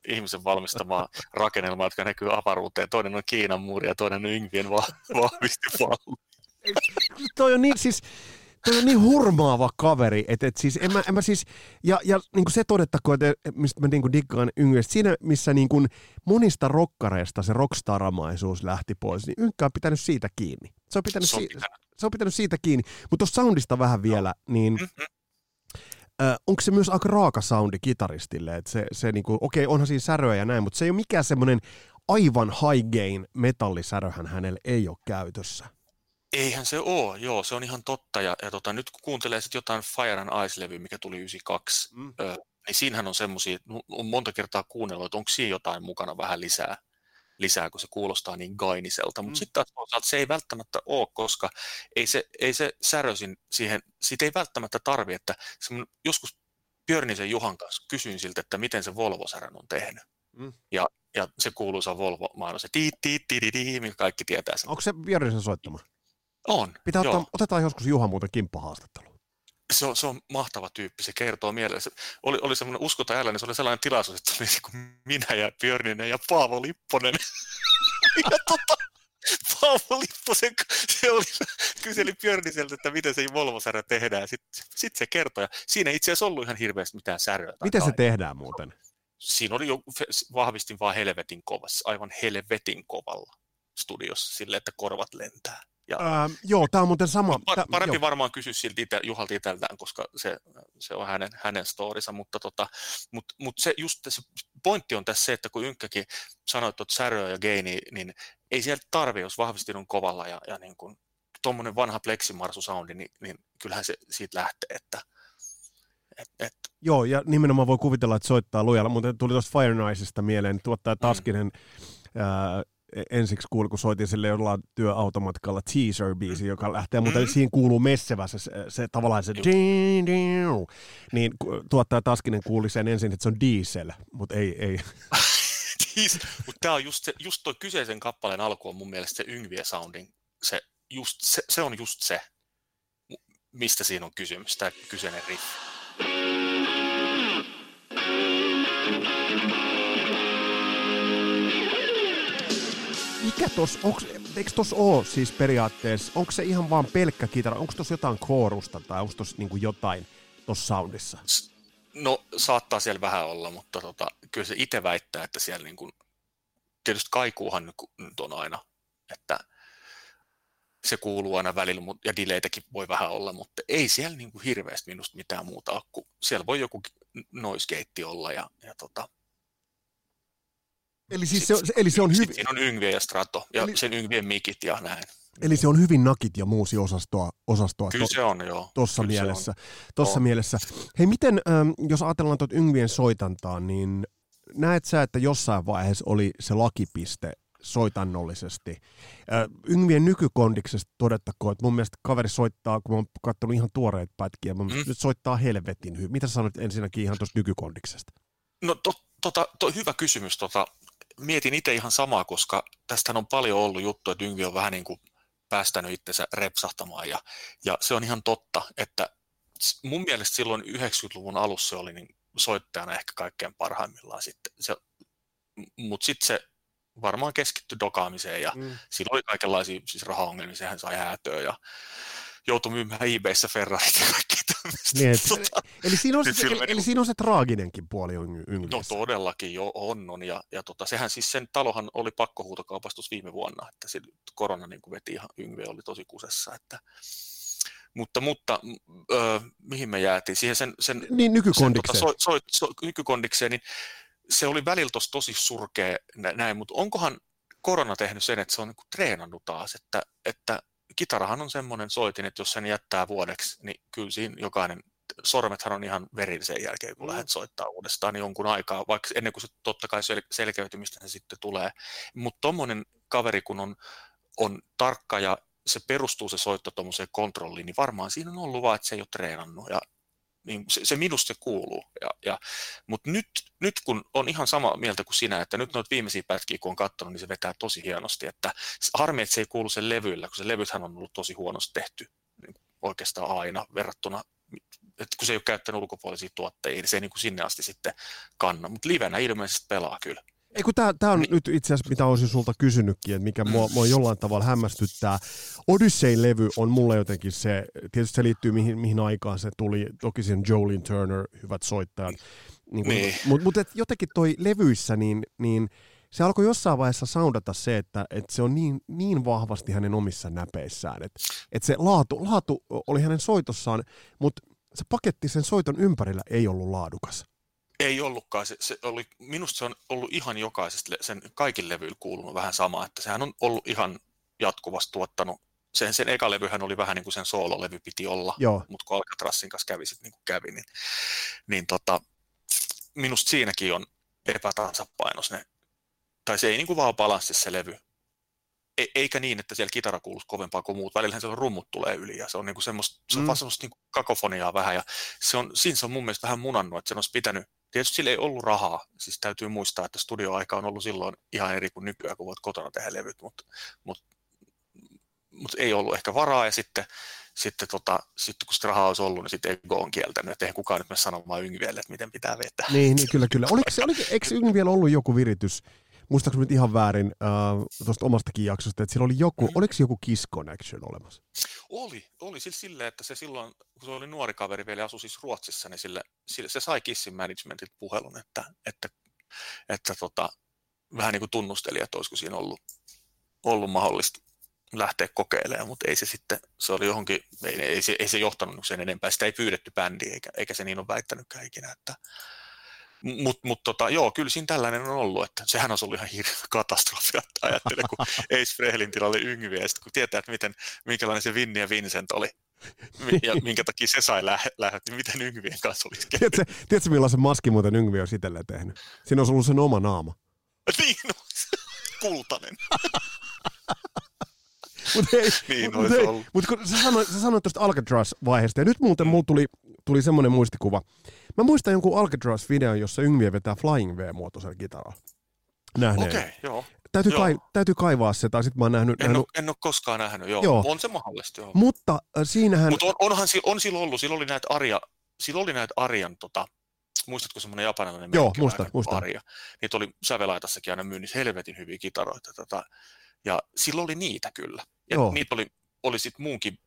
ihmisen valmistamaa rakennelmaa, jotka näkyy avaruuteen. Toinen on Kiinan muuri ja toinen on Yngvien vahvistivalli. Toi on niin, siis, on niin hurmaava kaveri, että et siis en mä, en mä siis, ja, ja niin kuin se todettakoon, että mistä mä niin kuin diggaan Yngviestä, siinä missä niin kuin monista rokkareista se rockstaramaisuus lähti pois, niin Ynkkä on pitänyt siitä kiinni. Se on pitänyt, se on pitänyt. Si- se on pitänyt siitä kiinni. Mutta tuossa soundista vähän vielä, niin mm-hmm. Äh, onko se myös aika raaka soundi kitaristille? Et se, se niinku, okei, onhan siinä säröä ja näin, mutta se ei ole mikään semmoinen aivan high gain metallisäröhän hänellä ei ole käytössä. Eihän se ole, joo, se on ihan totta. Ja, ja tota, nyt kun kuuntelee sit jotain Fire and Ice-levyä, mikä tuli 92, mm. ö, niin siinähän on semmoisia, on monta kertaa kuunnellut, että onko siinä jotain mukana vähän lisää lisää, kun se kuulostaa niin gainiselta. Mutta mm. sitten taas toisaalta se ei välttämättä ole, koska ei se, ei se särösin siihen, siitä ei välttämättä tarvi, että joskus Björnisen Juhan kanssa kysyin siltä, että miten se Volvo-särön on tehnyt. Mm. Ja, ja se kuuluisa Volvo-mainos, se tii, tii, tii, tii, mikä kaikki tietää sen. Onko se Björnisen soittama? On, Pitää ottaa, otetaan joskus Juhan muuten kimppahaastattelu se on, se on mahtava tyyppi, se kertoo mielessä. Oli, oli semmoinen uskota äällä, niin se oli sellainen tilaisuus, että oli niin minä ja Björninen ja Paavo Lipponen. ja tota, Paavo Lipposen, se oli, kyseli Björniseltä, että miten se Volvo-särö tehdään. Sitten sit se kertoi, ja siinä ei itse asiassa ollut ihan hirveästi mitään säröä. Miten se tehdään muuten? Siinä oli jo, vahvistin vaan helvetin kovassa, aivan helvetin kovalla studiossa, sille että korvat lentää. Ja, Ää, joo, tämä on muuten sama. Par, parempi joo. varmaan kysyä silti ite, Juhalta itseltään, koska se, se on hänen, hänen storissa, mutta tota, mut, mut se, just se pointti on tässä se, että kun Ynkkäkin sanoi, että säröä ja geini, niin ei sieltä tarvi, jos vahvistinut kovalla ja, ja niin kuin, tuommoinen vanha pleximarsu soundi, niin, niin kyllähän se siitä lähtee, että et, et. Joo, ja nimenomaan voi kuvitella, että soittaa lujalla, mutta tuli tuosta Fire Niceista mieleen, tuottaa Taskinen mm. ää, ensiksi kuuli, kun soitin sille jollain työautomatkalla teaser-biisi, joka lähtee, mutta mm. siinä kuuluu messevä se, se, se tavallaan se niin tuottaja Taskinen kuuli sen ensin, että se on diesel, mutta ei, ei. mutta tämä on just, se, just toi kyseisen kappaleen alku on mun mielestä se Yngvie Soundin, se, just, se, se on just se, mistä siinä on kysymys, tämä kyseinen riff. Mikä tos, onks, eikö tos oo siis periaatteessa, onko se ihan vaan pelkkä kitara, onko tos jotain koorusta tai onko tos niinku jotain tuossa soundissa? No saattaa siellä vähän olla, mutta tota, kyllä se itse väittää, että siellä niinku, tietysti kaikuuhan nyt on aina, että se kuuluu aina välillä, ja delaytäkin voi vähän olla, mutta ei siellä niinku hirveästi minusta mitään muuta ole, kun siellä voi joku noise olla ja, ja tota, Eli, siis se, eli se on hyvin... Siinä on Yngvie ja Strato ja eli... sen Yngvien mikit ja näin. Eli se on hyvin nakit ja muusi osastoa, osastoa Kyllä to, se on, joo. Tuossa mielessä. Tossa mielessä. Hei, miten, ähm, jos ajatellaan tuota Yngvien soitantaa, niin näet sä, että jossain vaiheessa oli se lakipiste soitannollisesti. Äh, Yngvien nykykondiksesta todettakoon, että mun mielestä kaveri soittaa, kun mä oon katsonut ihan tuoreita pätkiä, mun mm. soittaa helvetin hyvin. Mitä sä sanoit ensinnäkin ihan tuosta nykykondiksesta? No to, tota, to, hyvä kysymys. Tota, mietin itse ihan samaa, koska tästä on paljon ollut juttu, että Yngvi on vähän niin kuin päästänyt itsensä repsahtamaan ja, ja se on ihan totta, että mun mielestä silloin 90-luvun alussa se oli niin soittajana ehkä kaikkein parhaimmillaan sitten. Se, mutta sitten se varmaan keskittyi dokaamiseen ja mm. silloin oli kaikenlaisia siis rahaongelmia, sehän sai häätöä ja joutui myymään eBayssä Ferrarit ja kaikki niin, et, tota, eli, siinä on se, eli, eli siinä on se traaginenkin puoli Ynglissä. No todellakin jo on, on ja, ja tota, sehän siis sen talohan oli pakkohuutokaupastus viime vuonna, että se korona niin kuin veti ihan Yngve oli tosi kusessa, että mutta, mutta ö, mihin me jäätiin? Siihen sen, sen, niin, nykykondikseen. Sen, tota, so, so, so, nykykondikseen, niin se oli välillä tosi surkea näin, mutta onkohan korona tehnyt sen, että se on niin treenannut taas, että, että kitarahan on semmoinen soitin, että jos sen jättää vuodeksi, niin kyllä siinä jokainen, sormethan on ihan verillä sen jälkeen, kun mm. lähdet soittaa uudestaan jonkun aikaa, vaikka ennen kuin se totta kai sel- selkeytymistä se sitten tulee. Mutta tuommoinen kaveri, kun on, on tarkka ja se perustuu se soitto tuommoiseen kontrolliin, niin varmaan siinä on ollut vaan, että se ei ole treenannut ja niin se, se minusta se kuuluu. Ja, ja, Mutta nyt, nyt kun on ihan sama mieltä kuin sinä, että nyt noita viimeisiä pätkiä kun on katsonut, niin se vetää tosi hienosti. Että harmi, että se ei kuulu sen levyllä, kun se levythän on ollut tosi huonosti tehty niin oikeastaan aina verrattuna, että kun se ei ole käyttänyt ulkopuolisia tuotteita, niin se ei niin kuin sinne asti sitten kanna. Mutta livenä ilmeisesti pelaa kyllä. Ei kun tämä on niin. nyt itse asiassa, mitä olisin sulta kysynytkin, että mikä mua, mua jollain tavalla hämmästyttää. Odyssey-levy on mulle jotenkin se, tietysti se liittyy mihin, mihin aikaan se tuli, toki sen Jolene Turner, hyvät soittajat. Niin niin. Mutta mut jotenkin toi levyissä, niin, niin se alkoi jossain vaiheessa soundata se, että, että se on niin, niin vahvasti hänen omissa näpeissään. Että, että se laatu, laatu oli hänen soitossaan, mutta se paketti sen soiton ympärillä ei ollut laadukas. Ei ollutkaan. Se, se oli, minusta se on ollut ihan jokaisesta, sen kaikille levyillä kuulunut vähän sama, että sehän on ollut ihan jatkuvasti tuottanut. Sen, sen eka levyhän oli vähän niin kuin sen soololevy piti olla, Joo. mutta kun Alcatrassin kanssa kävi sitten niin kuin kävi, niin, niin tota, minusta siinäkin on epätasapainos ne, tai se ei niin kuin vaan balanssi se levy. E, eikä niin, että siellä kitara kuuluu kovempaa kuin muut. Välillähän on rummut tulee yli ja se on, niin kuin semmoista, se on mm. vaan semmoista niin kakofoniaa vähän. Ja se on, siinä se on mun mielestä vähän munannut, että se olisi pitänyt Tietysti sillä ei ollut rahaa, siis täytyy muistaa, että studioaika on ollut silloin ihan eri kuin nykyään, kun voit kotona tehdä levyt, mutta, mutta, mutta ei ollut ehkä varaa ja sitten, sitten, tota, sitten kun sitä rahaa olisi ollut, niin sitten Ego on kieltänyt, että eihän kukaan nyt mene sanomaan Yngvielle, että miten pitää vetää. Niin, niin kyllä, kyllä. Oliko, se, oliko, eikö Yngviellä ollut joku viritys, muistaakseni nyt ihan väärin äh, tuosta omastakin jaksosta, että siellä oli joku, mm. oliko joku Kiss Connection olemassa? Oli, oli siis silleen, että se silloin, kun se oli nuori kaveri vielä asui siis Ruotsissa, niin sille, sille se sai Kissin managementilta puhelun, että, että, että tota, vähän niin kuin tunnusteli, että olisiko siinä ollut, ollut mahdollista lähteä kokeilemaan, mutta ei se sitten, se oli johonkin, ei, ei, se, ei se johtanut sen enempää, sitä ei pyydetty bändiin, eikä, eikä se niin ole väittänytkään ikinä, että, mutta mut tota, joo, kyllä siinä tällainen on ollut, että sehän on ollut ihan hirveä katastrofi, että ajattelen, kun Ace Frehlin tilalla oli yngviä, ja sitten kun tietää, että miten, minkälainen se Vinni ja Vincent oli, ja minkä takia se sai lähdöt, niin miten Yngvien kanssa olisi tiedätkö, tiedätkö, millaisen maskin muuten Yngvi on itselleen tehnyt? Siinä on ollut sen oma naama. niin, no, kultainen. Mutta niin mut, mut kun sä sanoit, sä sanoit tuosta Alcatraz-vaiheesta, ja nyt muuten mulla tuli, tuli semmoinen muistikuva. Mä muistan jonkun Alcatraz-videon, jossa Yngviä vetää Flying V-muotoisella kitaralla. Nähneen. Okei, okay, joo. Täytyy, joo. Kai, täytyy kaivaa se, tai sitten mä oon nähnyt... En, nähnyt... Ole, en ole koskaan nähnyt, joo. joo. On se mahdollista, joo. Mutta äh, siinähän... Mutta on, onhan on silloin ollut, silloin oli näitä Arja, silloin oli näitä Arjan, tota, muistatko semmoinen japanilainen Joo, muista, muista. Arja. Niitä oli sävelaitassakin aina myynnissä helvetin hyviä kitaroita. Tota, ja silloin oli niitä kyllä. Ja Joo. niitä oli, oli sitten muunkin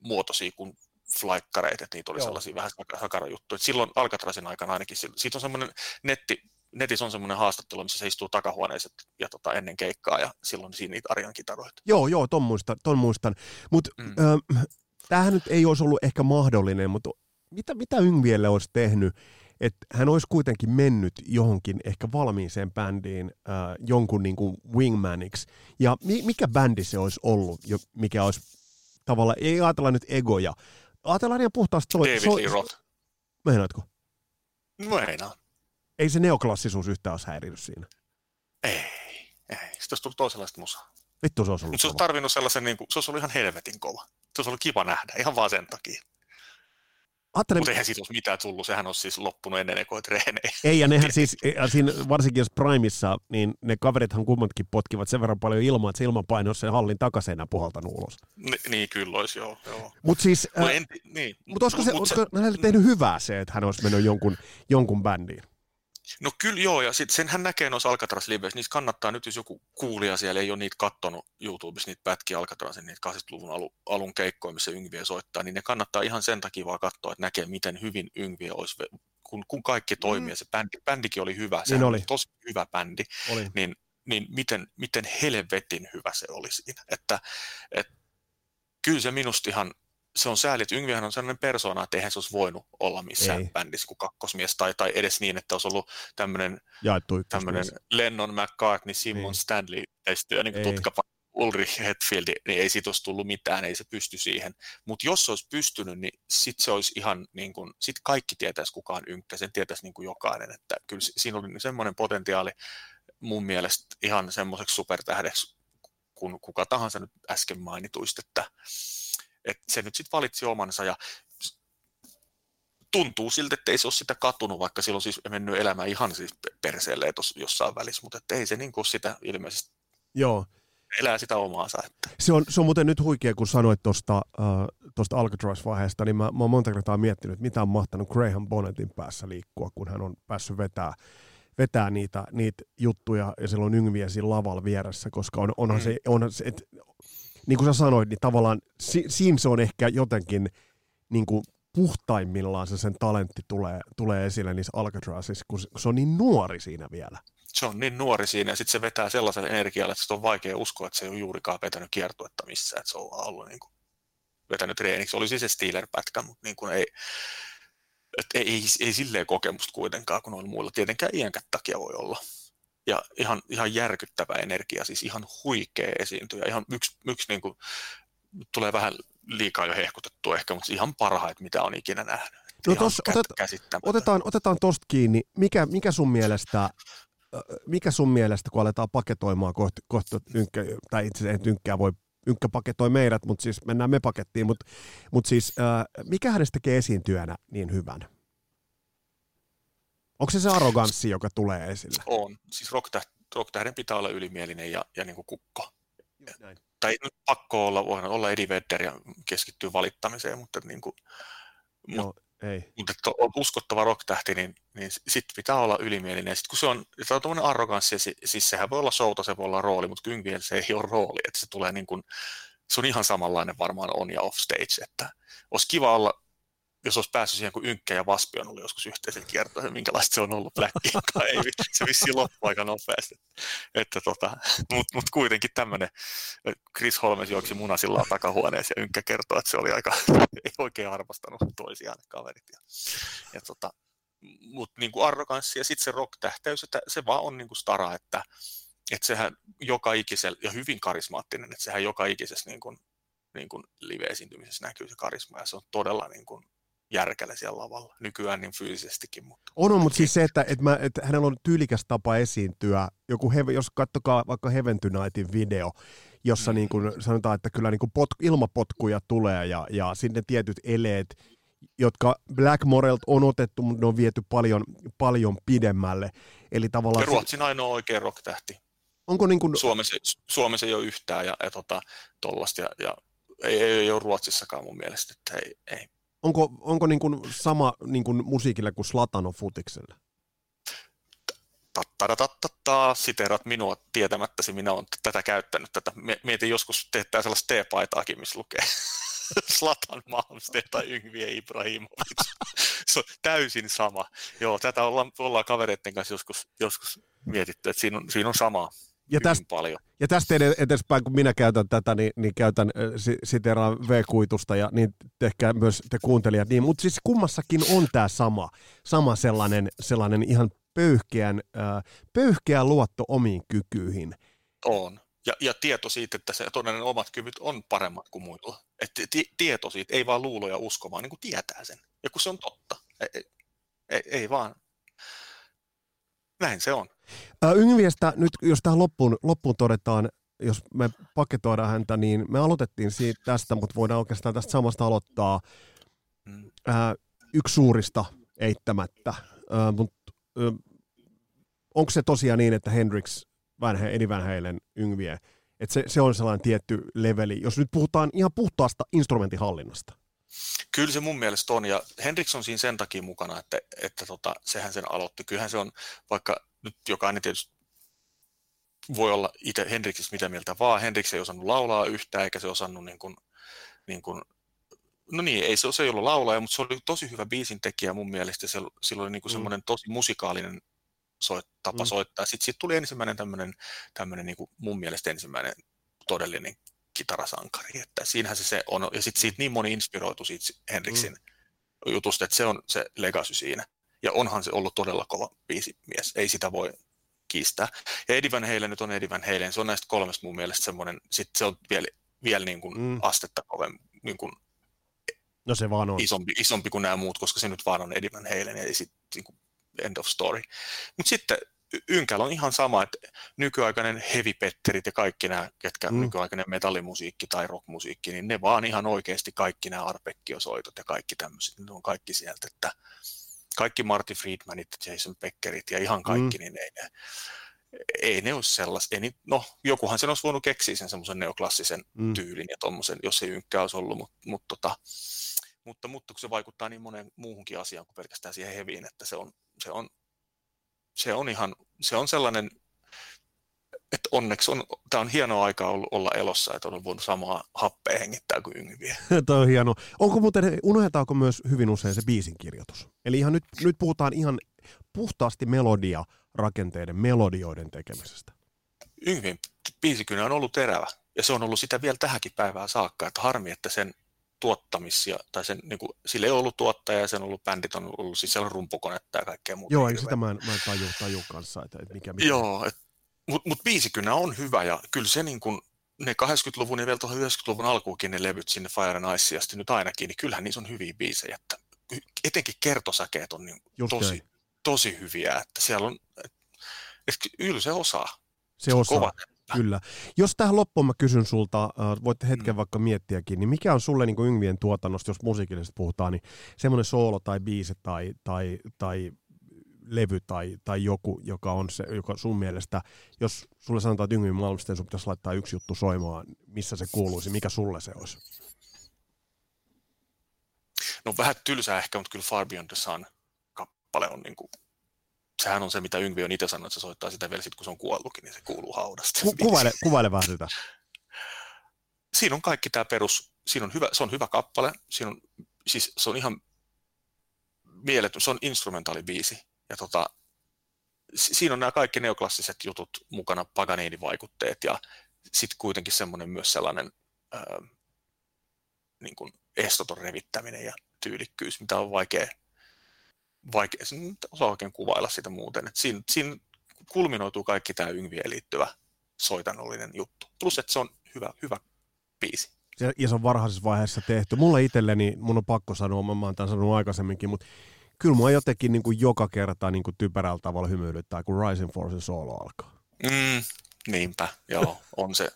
muotoisia kuin flaikkareita, että niitä oli Joo. sellaisia vähän hakarajuttuja. Silloin Alcatrazin aikana ainakin, siitä on semmoinen netti, netissä on semmoinen haastattelu, missä se istuu takahuoneessa ja tota, ennen keikkaa ja silloin siinä niitä Arjan kitaroita. Joo, joo, ton muistan. Ton muistan. Mutta mm. äh, tämähän nyt ei olisi ollut ehkä mahdollinen, mutta mitä, mitä Yngvielle olisi tehnyt, että hän olisi kuitenkin mennyt johonkin ehkä valmiiseen bändiin äh, jonkun niin kuin wingmaniksi. Ja mi- mikä bändi se olisi ollut, jo, mikä olisi tavallaan, ei ajatella nyt egoja, ajatellaan ihan puhtaasti... So, David so, Lee Roth. Meinaatko? Meinaan. Ei se neoklassisuus yhtään olisi häirinyt siinä. Ei, ei. Sitten olisi tullut toisenlaista musaa. Vittu se olisi ollut Mutta se olisi tarvinnut sellaisen, niin kuin, se olisi ollut ihan helvetin kova. Se olisi ollut kiva nähdä, ihan vaan sen takia. Ajattelin... Mutta eihän siitä olisi mitään tullut, sehän olisi siis loppunut ennen ekoja treenejä. Ei, ja nehän siis, siinä, varsinkin jos Primissa, niin ne kaverithan kummatkin potkivat sen verran paljon ilmaa, että se ilmanpaino sen hallin takaisin puhaltanut ulos. Ni, niin, kyllä olisi, joo. joo. Mutta siis, äh, en, niin. mut olisiko, se, mut olisiko se, hänelle tehnyt hyvää se, että hän olisi mennyt jonkun, jonkun bändiin? No kyllä joo, ja sitten senhän näkee noissa Alcatraz liveissä, niissä kannattaa nyt, jos joku kuulija siellä ei ole niitä kattonut YouTubessa, niitä pätkiä Alcatrazin, niitä 80-luvun alun, alun keikkoja, missä Yngviä soittaa, niin ne kannattaa ihan sen takia vaan katsoa, että näkee, miten hyvin Yngviä olisi, kun, kun kaikki toimii, mm. se bändi, bändikin oli hyvä, se niin oli. oli tosi hyvä bändi, oli. niin, niin miten, miten helvetin hyvä se oli siinä, että, että kyllä se minusta ihan se on sääli, että Yngvihän on sellainen persona, että eihän se olisi voinut olla missään Ei. bändissä kuin kakkosmies, tai, tai edes niin, että olisi ollut tämmöinen, tämmöinen Lennon, McCartney, Simon niin. Stanley yhteistyö, niin tutkapa Ulrich Hetfield, niin ei siitä olisi tullut mitään, ei se pysty siihen. Mutta jos se olisi pystynyt, niin sitten se olisi ihan niin kuin, sit kaikki tietäisi kukaan ynkkä, sen tietäisi niin kuin jokainen, että kyllä siinä oli semmoinen potentiaali mun mielestä ihan semmoiseksi supertähdeksi, kun kuka tahansa nyt äsken mainituista, että, että se nyt sitten valitsi omansa ja tuntuu siltä, että ei se ole sitä katunut, vaikka silloin siis mennyt elämä ihan siis perseelle jossain välissä, mutta että ei se niin kuin sitä ilmeisesti Joo elää sitä omaansa. Että. Se, on, se on muuten nyt huikea, kun sanoit tuosta uh, Alcatraz-vaiheesta, niin mä, mä oon monta kertaa miettinyt, mitä on mahtanut Graham Bonnetin päässä liikkua, kun hän on päässyt vetää, vetää niitä, niitä juttuja ja silloin Yngviä siinä lavalla vieressä, koska on, onhan mm. se, onhan se et, niin kuin sä sanoit, niin tavallaan si, siinä se on ehkä jotenkin niin kuin puhtaimmillaan se sen talentti tulee, tulee esille niissä Alcatrazissa, kun se on niin nuori siinä vielä se on niin nuori siinä ja sitten se vetää sellaisen energialla, että on vaikea uskoa, että se ei ole juurikaan vetänyt kiertuetta missään, että se on ollut niin kuin, vetänyt treeniksi. Oli siis se Steeler-pätkä, mutta niin kuin ei, että ei, ei, ei silleen kokemusta kuitenkaan, kun on muilla. Tietenkään iänkät takia voi olla. Ja ihan, ihan järkyttävä energia, siis ihan huikea esiintyjä. Ihan yksi, yksi niin kuin, tulee vähän liikaa jo hehkutettu ehkä, mutta ihan parhaita, mitä on ikinä nähnyt. No tos, otet, otetaan, otetaan tosta kiinni. Mikä, mikä sun mielestä mikä sun mielestä, kun aletaan paketoimaan kohti, kohti ynkkä, tai itse asiassa ynkkää voi Ynkkä paketoi meidät, mutta siis mennään me pakettiin, mutta, mutta siis äh, mikä hänestä tekee esiintyjänä niin hyvän? Onko se se arroganssi, joka tulee esille? On. Siis rocktähden pitää olla ylimielinen ja, ja niin kuin kukko. Näin. Tai nyt pakko olla, voi olla Eddie Vedder ja keskittyä valittamiseen, mutta niin kuin, Joo. Ei. Mutta että on uskottava rocktähti, niin, niin sitten pitää olla ylimielinen. Sitten kun se on, se on tuommoinen arroganssi, siis sehän voi olla showta, se voi olla rooli, mutta kynkien se ei ole rooli, että se tulee niin kuin, se on ihan samanlainen varmaan on ja off stage, että olisi kiva olla jos olisi päässyt siihen, kun Ynkkä ja Vaspi on ollut joskus yhteisen kiertoon, minkälaista se on ollut Blackin, ei se vissiin loppu aika nopeasti. Että tota, Mutta mut kuitenkin tämmöinen, Chris Holmes juoksi munasillaan takahuoneessa ja Ynkkä kertoo, että se oli aika, ei oikein arvostanut toisiaan kaverit. Ja, ja tota, mutta niin arroganssi ja sitten se rock-tähtäys, että se vaan on niin kuin stara, että, että sehän joka ikisellä, ja hyvin karismaattinen, että sehän joka ikisessä niin kuin, niin kuin live-esiintymisessä näkyy se karisma, ja se on todella niin kuin järkällä siellä lavalla, nykyään niin fyysisestikin. Mutta on, on mutta siis se, että, että, mä, että hänellä on tyylikäs tapa esiintyä, joku heve, jos katsokaa vaikka Heaven Tonightin video, jossa mm. niin kuin sanotaan, että kyllä niin kuin pot, ilmapotkuja tulee ja, ja sinne tietyt eleet, jotka Blackmorelt on otettu, mutta ne on viety paljon, paljon pidemmälle. Eli tavallaan ja Ruotsin ainoa oikea rock-tähti. Onko niin kuin... Suomessa, Suomessa ei ole yhtään ja, ja tota, tollasta, ja, ja ei, ei, ei ole Ruotsissakaan mun mielestä, että ei, ei Onko, onko niin kuin sama niin kuin musiikille kuin Slatano futikselle? Tattaratattaa, siterat minua tietämättäsi, minä olen tätä käyttänyt. Tätä. Mietin joskus tehdään sellaista T-paitaakin, missä lukee Slatan Malmsteen tai Yngvie Ibrahimovic. Se on täysin sama. Joo, tätä ollaan, ollaan kavereiden kanssa joskus, joskus mietitty, että siinä on, siinä on sama ja tästä, paljon. Ja tästä edespäin, kun minä käytän tätä, niin, niin käytän siteraan V-kuitusta ja niin tehkää myös te kuuntelijat. Niin, mutta siis kummassakin on tämä sama, sama sellainen, sellainen ihan pöyhkeän, äh, pöyhkeä luotto omiin kykyihin. On. Ja, ja tieto siitä, että se todellinen omat kyvyt on paremmat kuin muilla. Et t- tieto siitä, ei vaan luulo ja usko, vaan niin kuin tietää sen. Ja kun se on totta. Ei, ei, ei vaan. Näin se on. Yngviestä nyt, jos tähän loppuun, loppuun todetaan, jos me paketoidaan häntä, niin me aloitettiin siitä tästä, mutta voidaan oikeastaan tästä samasta aloittaa. Mm. Ää, yksi suurista eittämättä, ää, mutta ää, onko se tosiaan niin, että Hendrix, Van, Eddie Van Halen, Yngvie, että se, se on sellainen tietty leveli, jos nyt puhutaan ihan puhtaasta instrumentinhallinnasta? Kyllä se mun mielestä on, ja Hendrix on siinä sen takia mukana, että, että tota, sehän sen aloitti. Kyllähän se on, vaikka nyt jokainen tietysti voi olla itse Hendriksistä mitä mieltä vaan. Hendrix ei osannut laulaa yhtään, eikä se osannut niin kuin, niin kuin no niin, ei se, se ei ollut laulaja, mutta se oli tosi hyvä biisin tekijä mun mielestä. Se, sillä oli niin kuin mm. semmoinen tosi musikaalinen soit, tapa mm. soittaa. Sitten siitä tuli ensimmäinen tämmöinen, tämmöinen niin kuin mun mielestä ensimmäinen todellinen kitarasankari, että siinähän se, se on, ja sitten siitä niin moni inspiroitu siitä Henriksin mm. jutusta, että se on se legacy siinä. Ja onhan se ollut todella kova biisimies, ei sitä voi kiistää. Ja Eddie Van Halen nyt on Eddie Van Halen, se on näistä kolmesta mun mielestä semmoinen, sit se on vielä, vielä niin kuin mm. astetta kovempi, niin kuin no se vaan on. Isompi, isompi kuin nämä muut, koska se nyt vaan on Eddie Van Halen, ja sitten niin kuin end of story. Mutta sitten Ynkällä on ihan sama, että nykyaikainen heavy-petterit ja kaikki nämä, ketkä mm. nykyaikainen metallimusiikki tai rockmusiikki, niin ne vaan ihan oikeasti kaikki nämä arpekkiosoitot ja kaikki tämmöiset, ne on kaikki sieltä, että kaikki Marty Friedmanit, Jason Beckerit ja ihan kaikki, mm. niin ei ne, ei ne ole sellaista. Ei, no, jokuhan sen olisi voinut keksiä sen semmoisen neoklassisen mm. tyylin ja tommosen, jos ei ynkkä olisi ollut, mutta, mutta, tota, mutta, mutta kun se vaikuttaa niin monen muuhunkin asiaan kuin pelkästään siihen heviin, että se on, se on se on ihan, se on sellainen, että onneksi on, tämä on hieno aika ollut, olla elossa, että on voinut samaa happea hengittää kuin yngviä. Tämä on hieno. Onko muuten, unohdetaanko myös hyvin usein se biisin kirjoitus? Eli ihan nyt, nyt puhutaan ihan puhtaasti melodia rakenteiden, melodioiden tekemisestä. Yngvin biisikynä on ollut terävä, ja se on ollut sitä vielä tähänkin päivään saakka, että harmi, että sen tuottamisia, tai sen, niin kuin, sillä ei ollut tuottaja, ja sen on ollut bändit, on ollut siis siellä rumpukonetta ja kaikkea muuta. Joo, ei sitä mä en, mä en taju, taju kanssa, että, mikä, mikä. Joo, mutta mut biisikynä on hyvä, ja kyllä se niin kuin, ne 80-luvun ja vielä 90-luvun alkuukin ne levyt sinne Fire and Ice asti nyt ainakin, niin kyllähän niissä on hyviä biisejä, että etenkin kertosäkeet on niin tosi, tosi hyviä, että siellä on, että Yl se osaa. Se osaa. Kova Kyllä. Jos tähän loppuun mä kysyn sulta, äh, voitte hetken mm. vaikka miettiäkin, niin mikä on sulle niin kuin Yngvien tuotannosta, jos musiikillisesti puhutaan, niin semmoinen soolo tai biisi tai, tai, tai levy tai, tai joku, joka on se, joka sun mielestä, jos sulle sanotaan, että Yngvien Malmsteen sun pitäisi laittaa yksi juttu soimaan, missä se kuuluisi, mikä sulle se olisi? No vähän tylsää ehkä, mutta kyllä Far Beyond the Sun kappale on niin kuin sehän on se, mitä Yngvi on itse sanonut, että se soittaa sitä vielä sit, kun se on kuollutkin, niin se kuuluu haudasta. Ku, kuvaile, kuvaile vähän sitä. Siinä on kaikki tämä perus, siinä on hyvä, se on hyvä kappale, siinä on, siis se on ihan mieletön, se on instrumentaalibiisi, ja tota, siinä on nämä kaikki neoklassiset jutut mukana, Paganini-vaikutteet, ja sitten kuitenkin semmoinen myös sellainen ää, niin kuin estoton revittäminen ja tyylikkyys, mitä on vaikea vaikea, se osaa oikein kuvailla sitä muuten. Et siinä, siinä kulminoituu kaikki tämä Yngvieen liittyvä soitanollinen juttu. Plus, että se on hyvä, hyvä biisi. Ja se on varhaisessa vaiheessa tehty. Mulle itselleni, mun on pakko sanoa, mä oon tämän sanonut aikaisemminkin, mutta kyllä mua jotenkin niin kuin joka kerta niin kuin typerällä tavalla hymyilyttää, kun Rising Force solo alkaa. Mm, niinpä, joo, on se.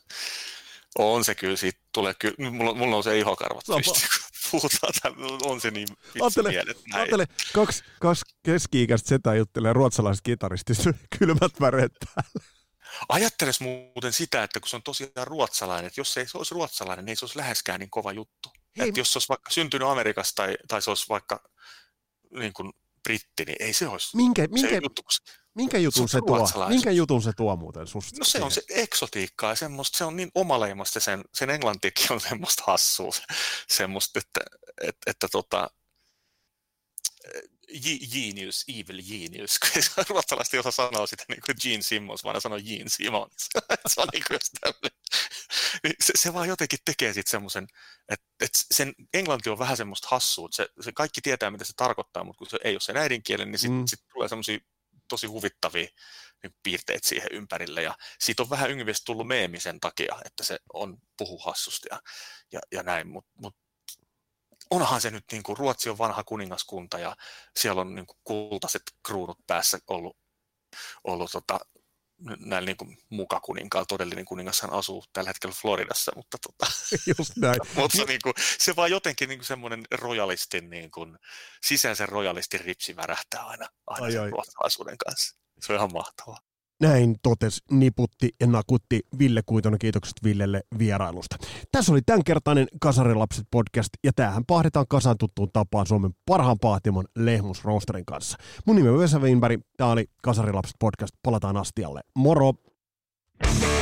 On se kyllä, siitä tulee kyllä, mulla, mulla on se ihokarvat pystyy, puhutaan, on se niin ajattele, ajattele, kaksi, kaksi keski-ikäistä setä juttelee ruotsalaiset kitaristista kylmät väreet päällä. Ajatteles muuten sitä, että kun se on tosiaan ruotsalainen, että jos se ei se olisi ruotsalainen, niin ei se olisi läheskään niin kova juttu. Hei, että jos se olisi vaikka syntynyt Amerikassa tai, tai se olisi vaikka niin kuin britti, niin ei se olisi minkä, minkä, se juttu. Minkä jutun se, tuo? Minkä jutun se tuo muuten susta? No se siihen? on se eksotiikkaa ja semmoista, se on niin omaleimasta, sen, sen englantikin on semmoista hassua, semmoista, että, että, että tota, genius, evil genius, kun ruotsalaiset ei osaa sanoa sitä niin kuin Gene Simmons, vaan sanoo Gene Simmons. se on niin kuin niin se, se, vaan jotenkin tekee sitten semmoisen, että, että sen englanti on vähän semmoista hassua, se, se kaikki tietää, mitä se tarkoittaa, mutta kun se ei ole sen äidinkielen, niin sitten mm. sit tulee semmoisia tosi huvittavia niin piirteitä siihen ympärille. Ja siitä on vähän yngvistä tullut meemi sen takia, että se on puhu hassusti ja, ja, ja näin. Mutta mut, onhan se nyt, niin kuin, Ruotsi on vanha kuningaskunta ja siellä on niin kuin, kultaiset kruunut päässä ollut, ollut tota, näillä niin kuin, mukakuninkaalla, todellinen kuningashan asuu tällä hetkellä Floridassa, mutta tota, Just näin. mutta niin kuin, se vaan jotenkin niin kuin semmoinen rojalistin, niin kuin, sisäisen rojalistin ripsi värähtää aina, aina ai, sen ai. ruotsalaisuuden kanssa. Se on ihan mahtavaa. Näin totes, niputti ja nakutti Ville Kuitonen. Kiitokset Villelle vierailusta. Tässä oli tämänkertainen Kasarilapset podcast ja tämähän pahdetaan kasan tuttuun tapaan Suomen parhaan pahtimon Lehmus Roasterin kanssa. Mun nimi on Vesa Winberg, tämä oli Kasarilapset podcast. Palataan astialle. Moro! you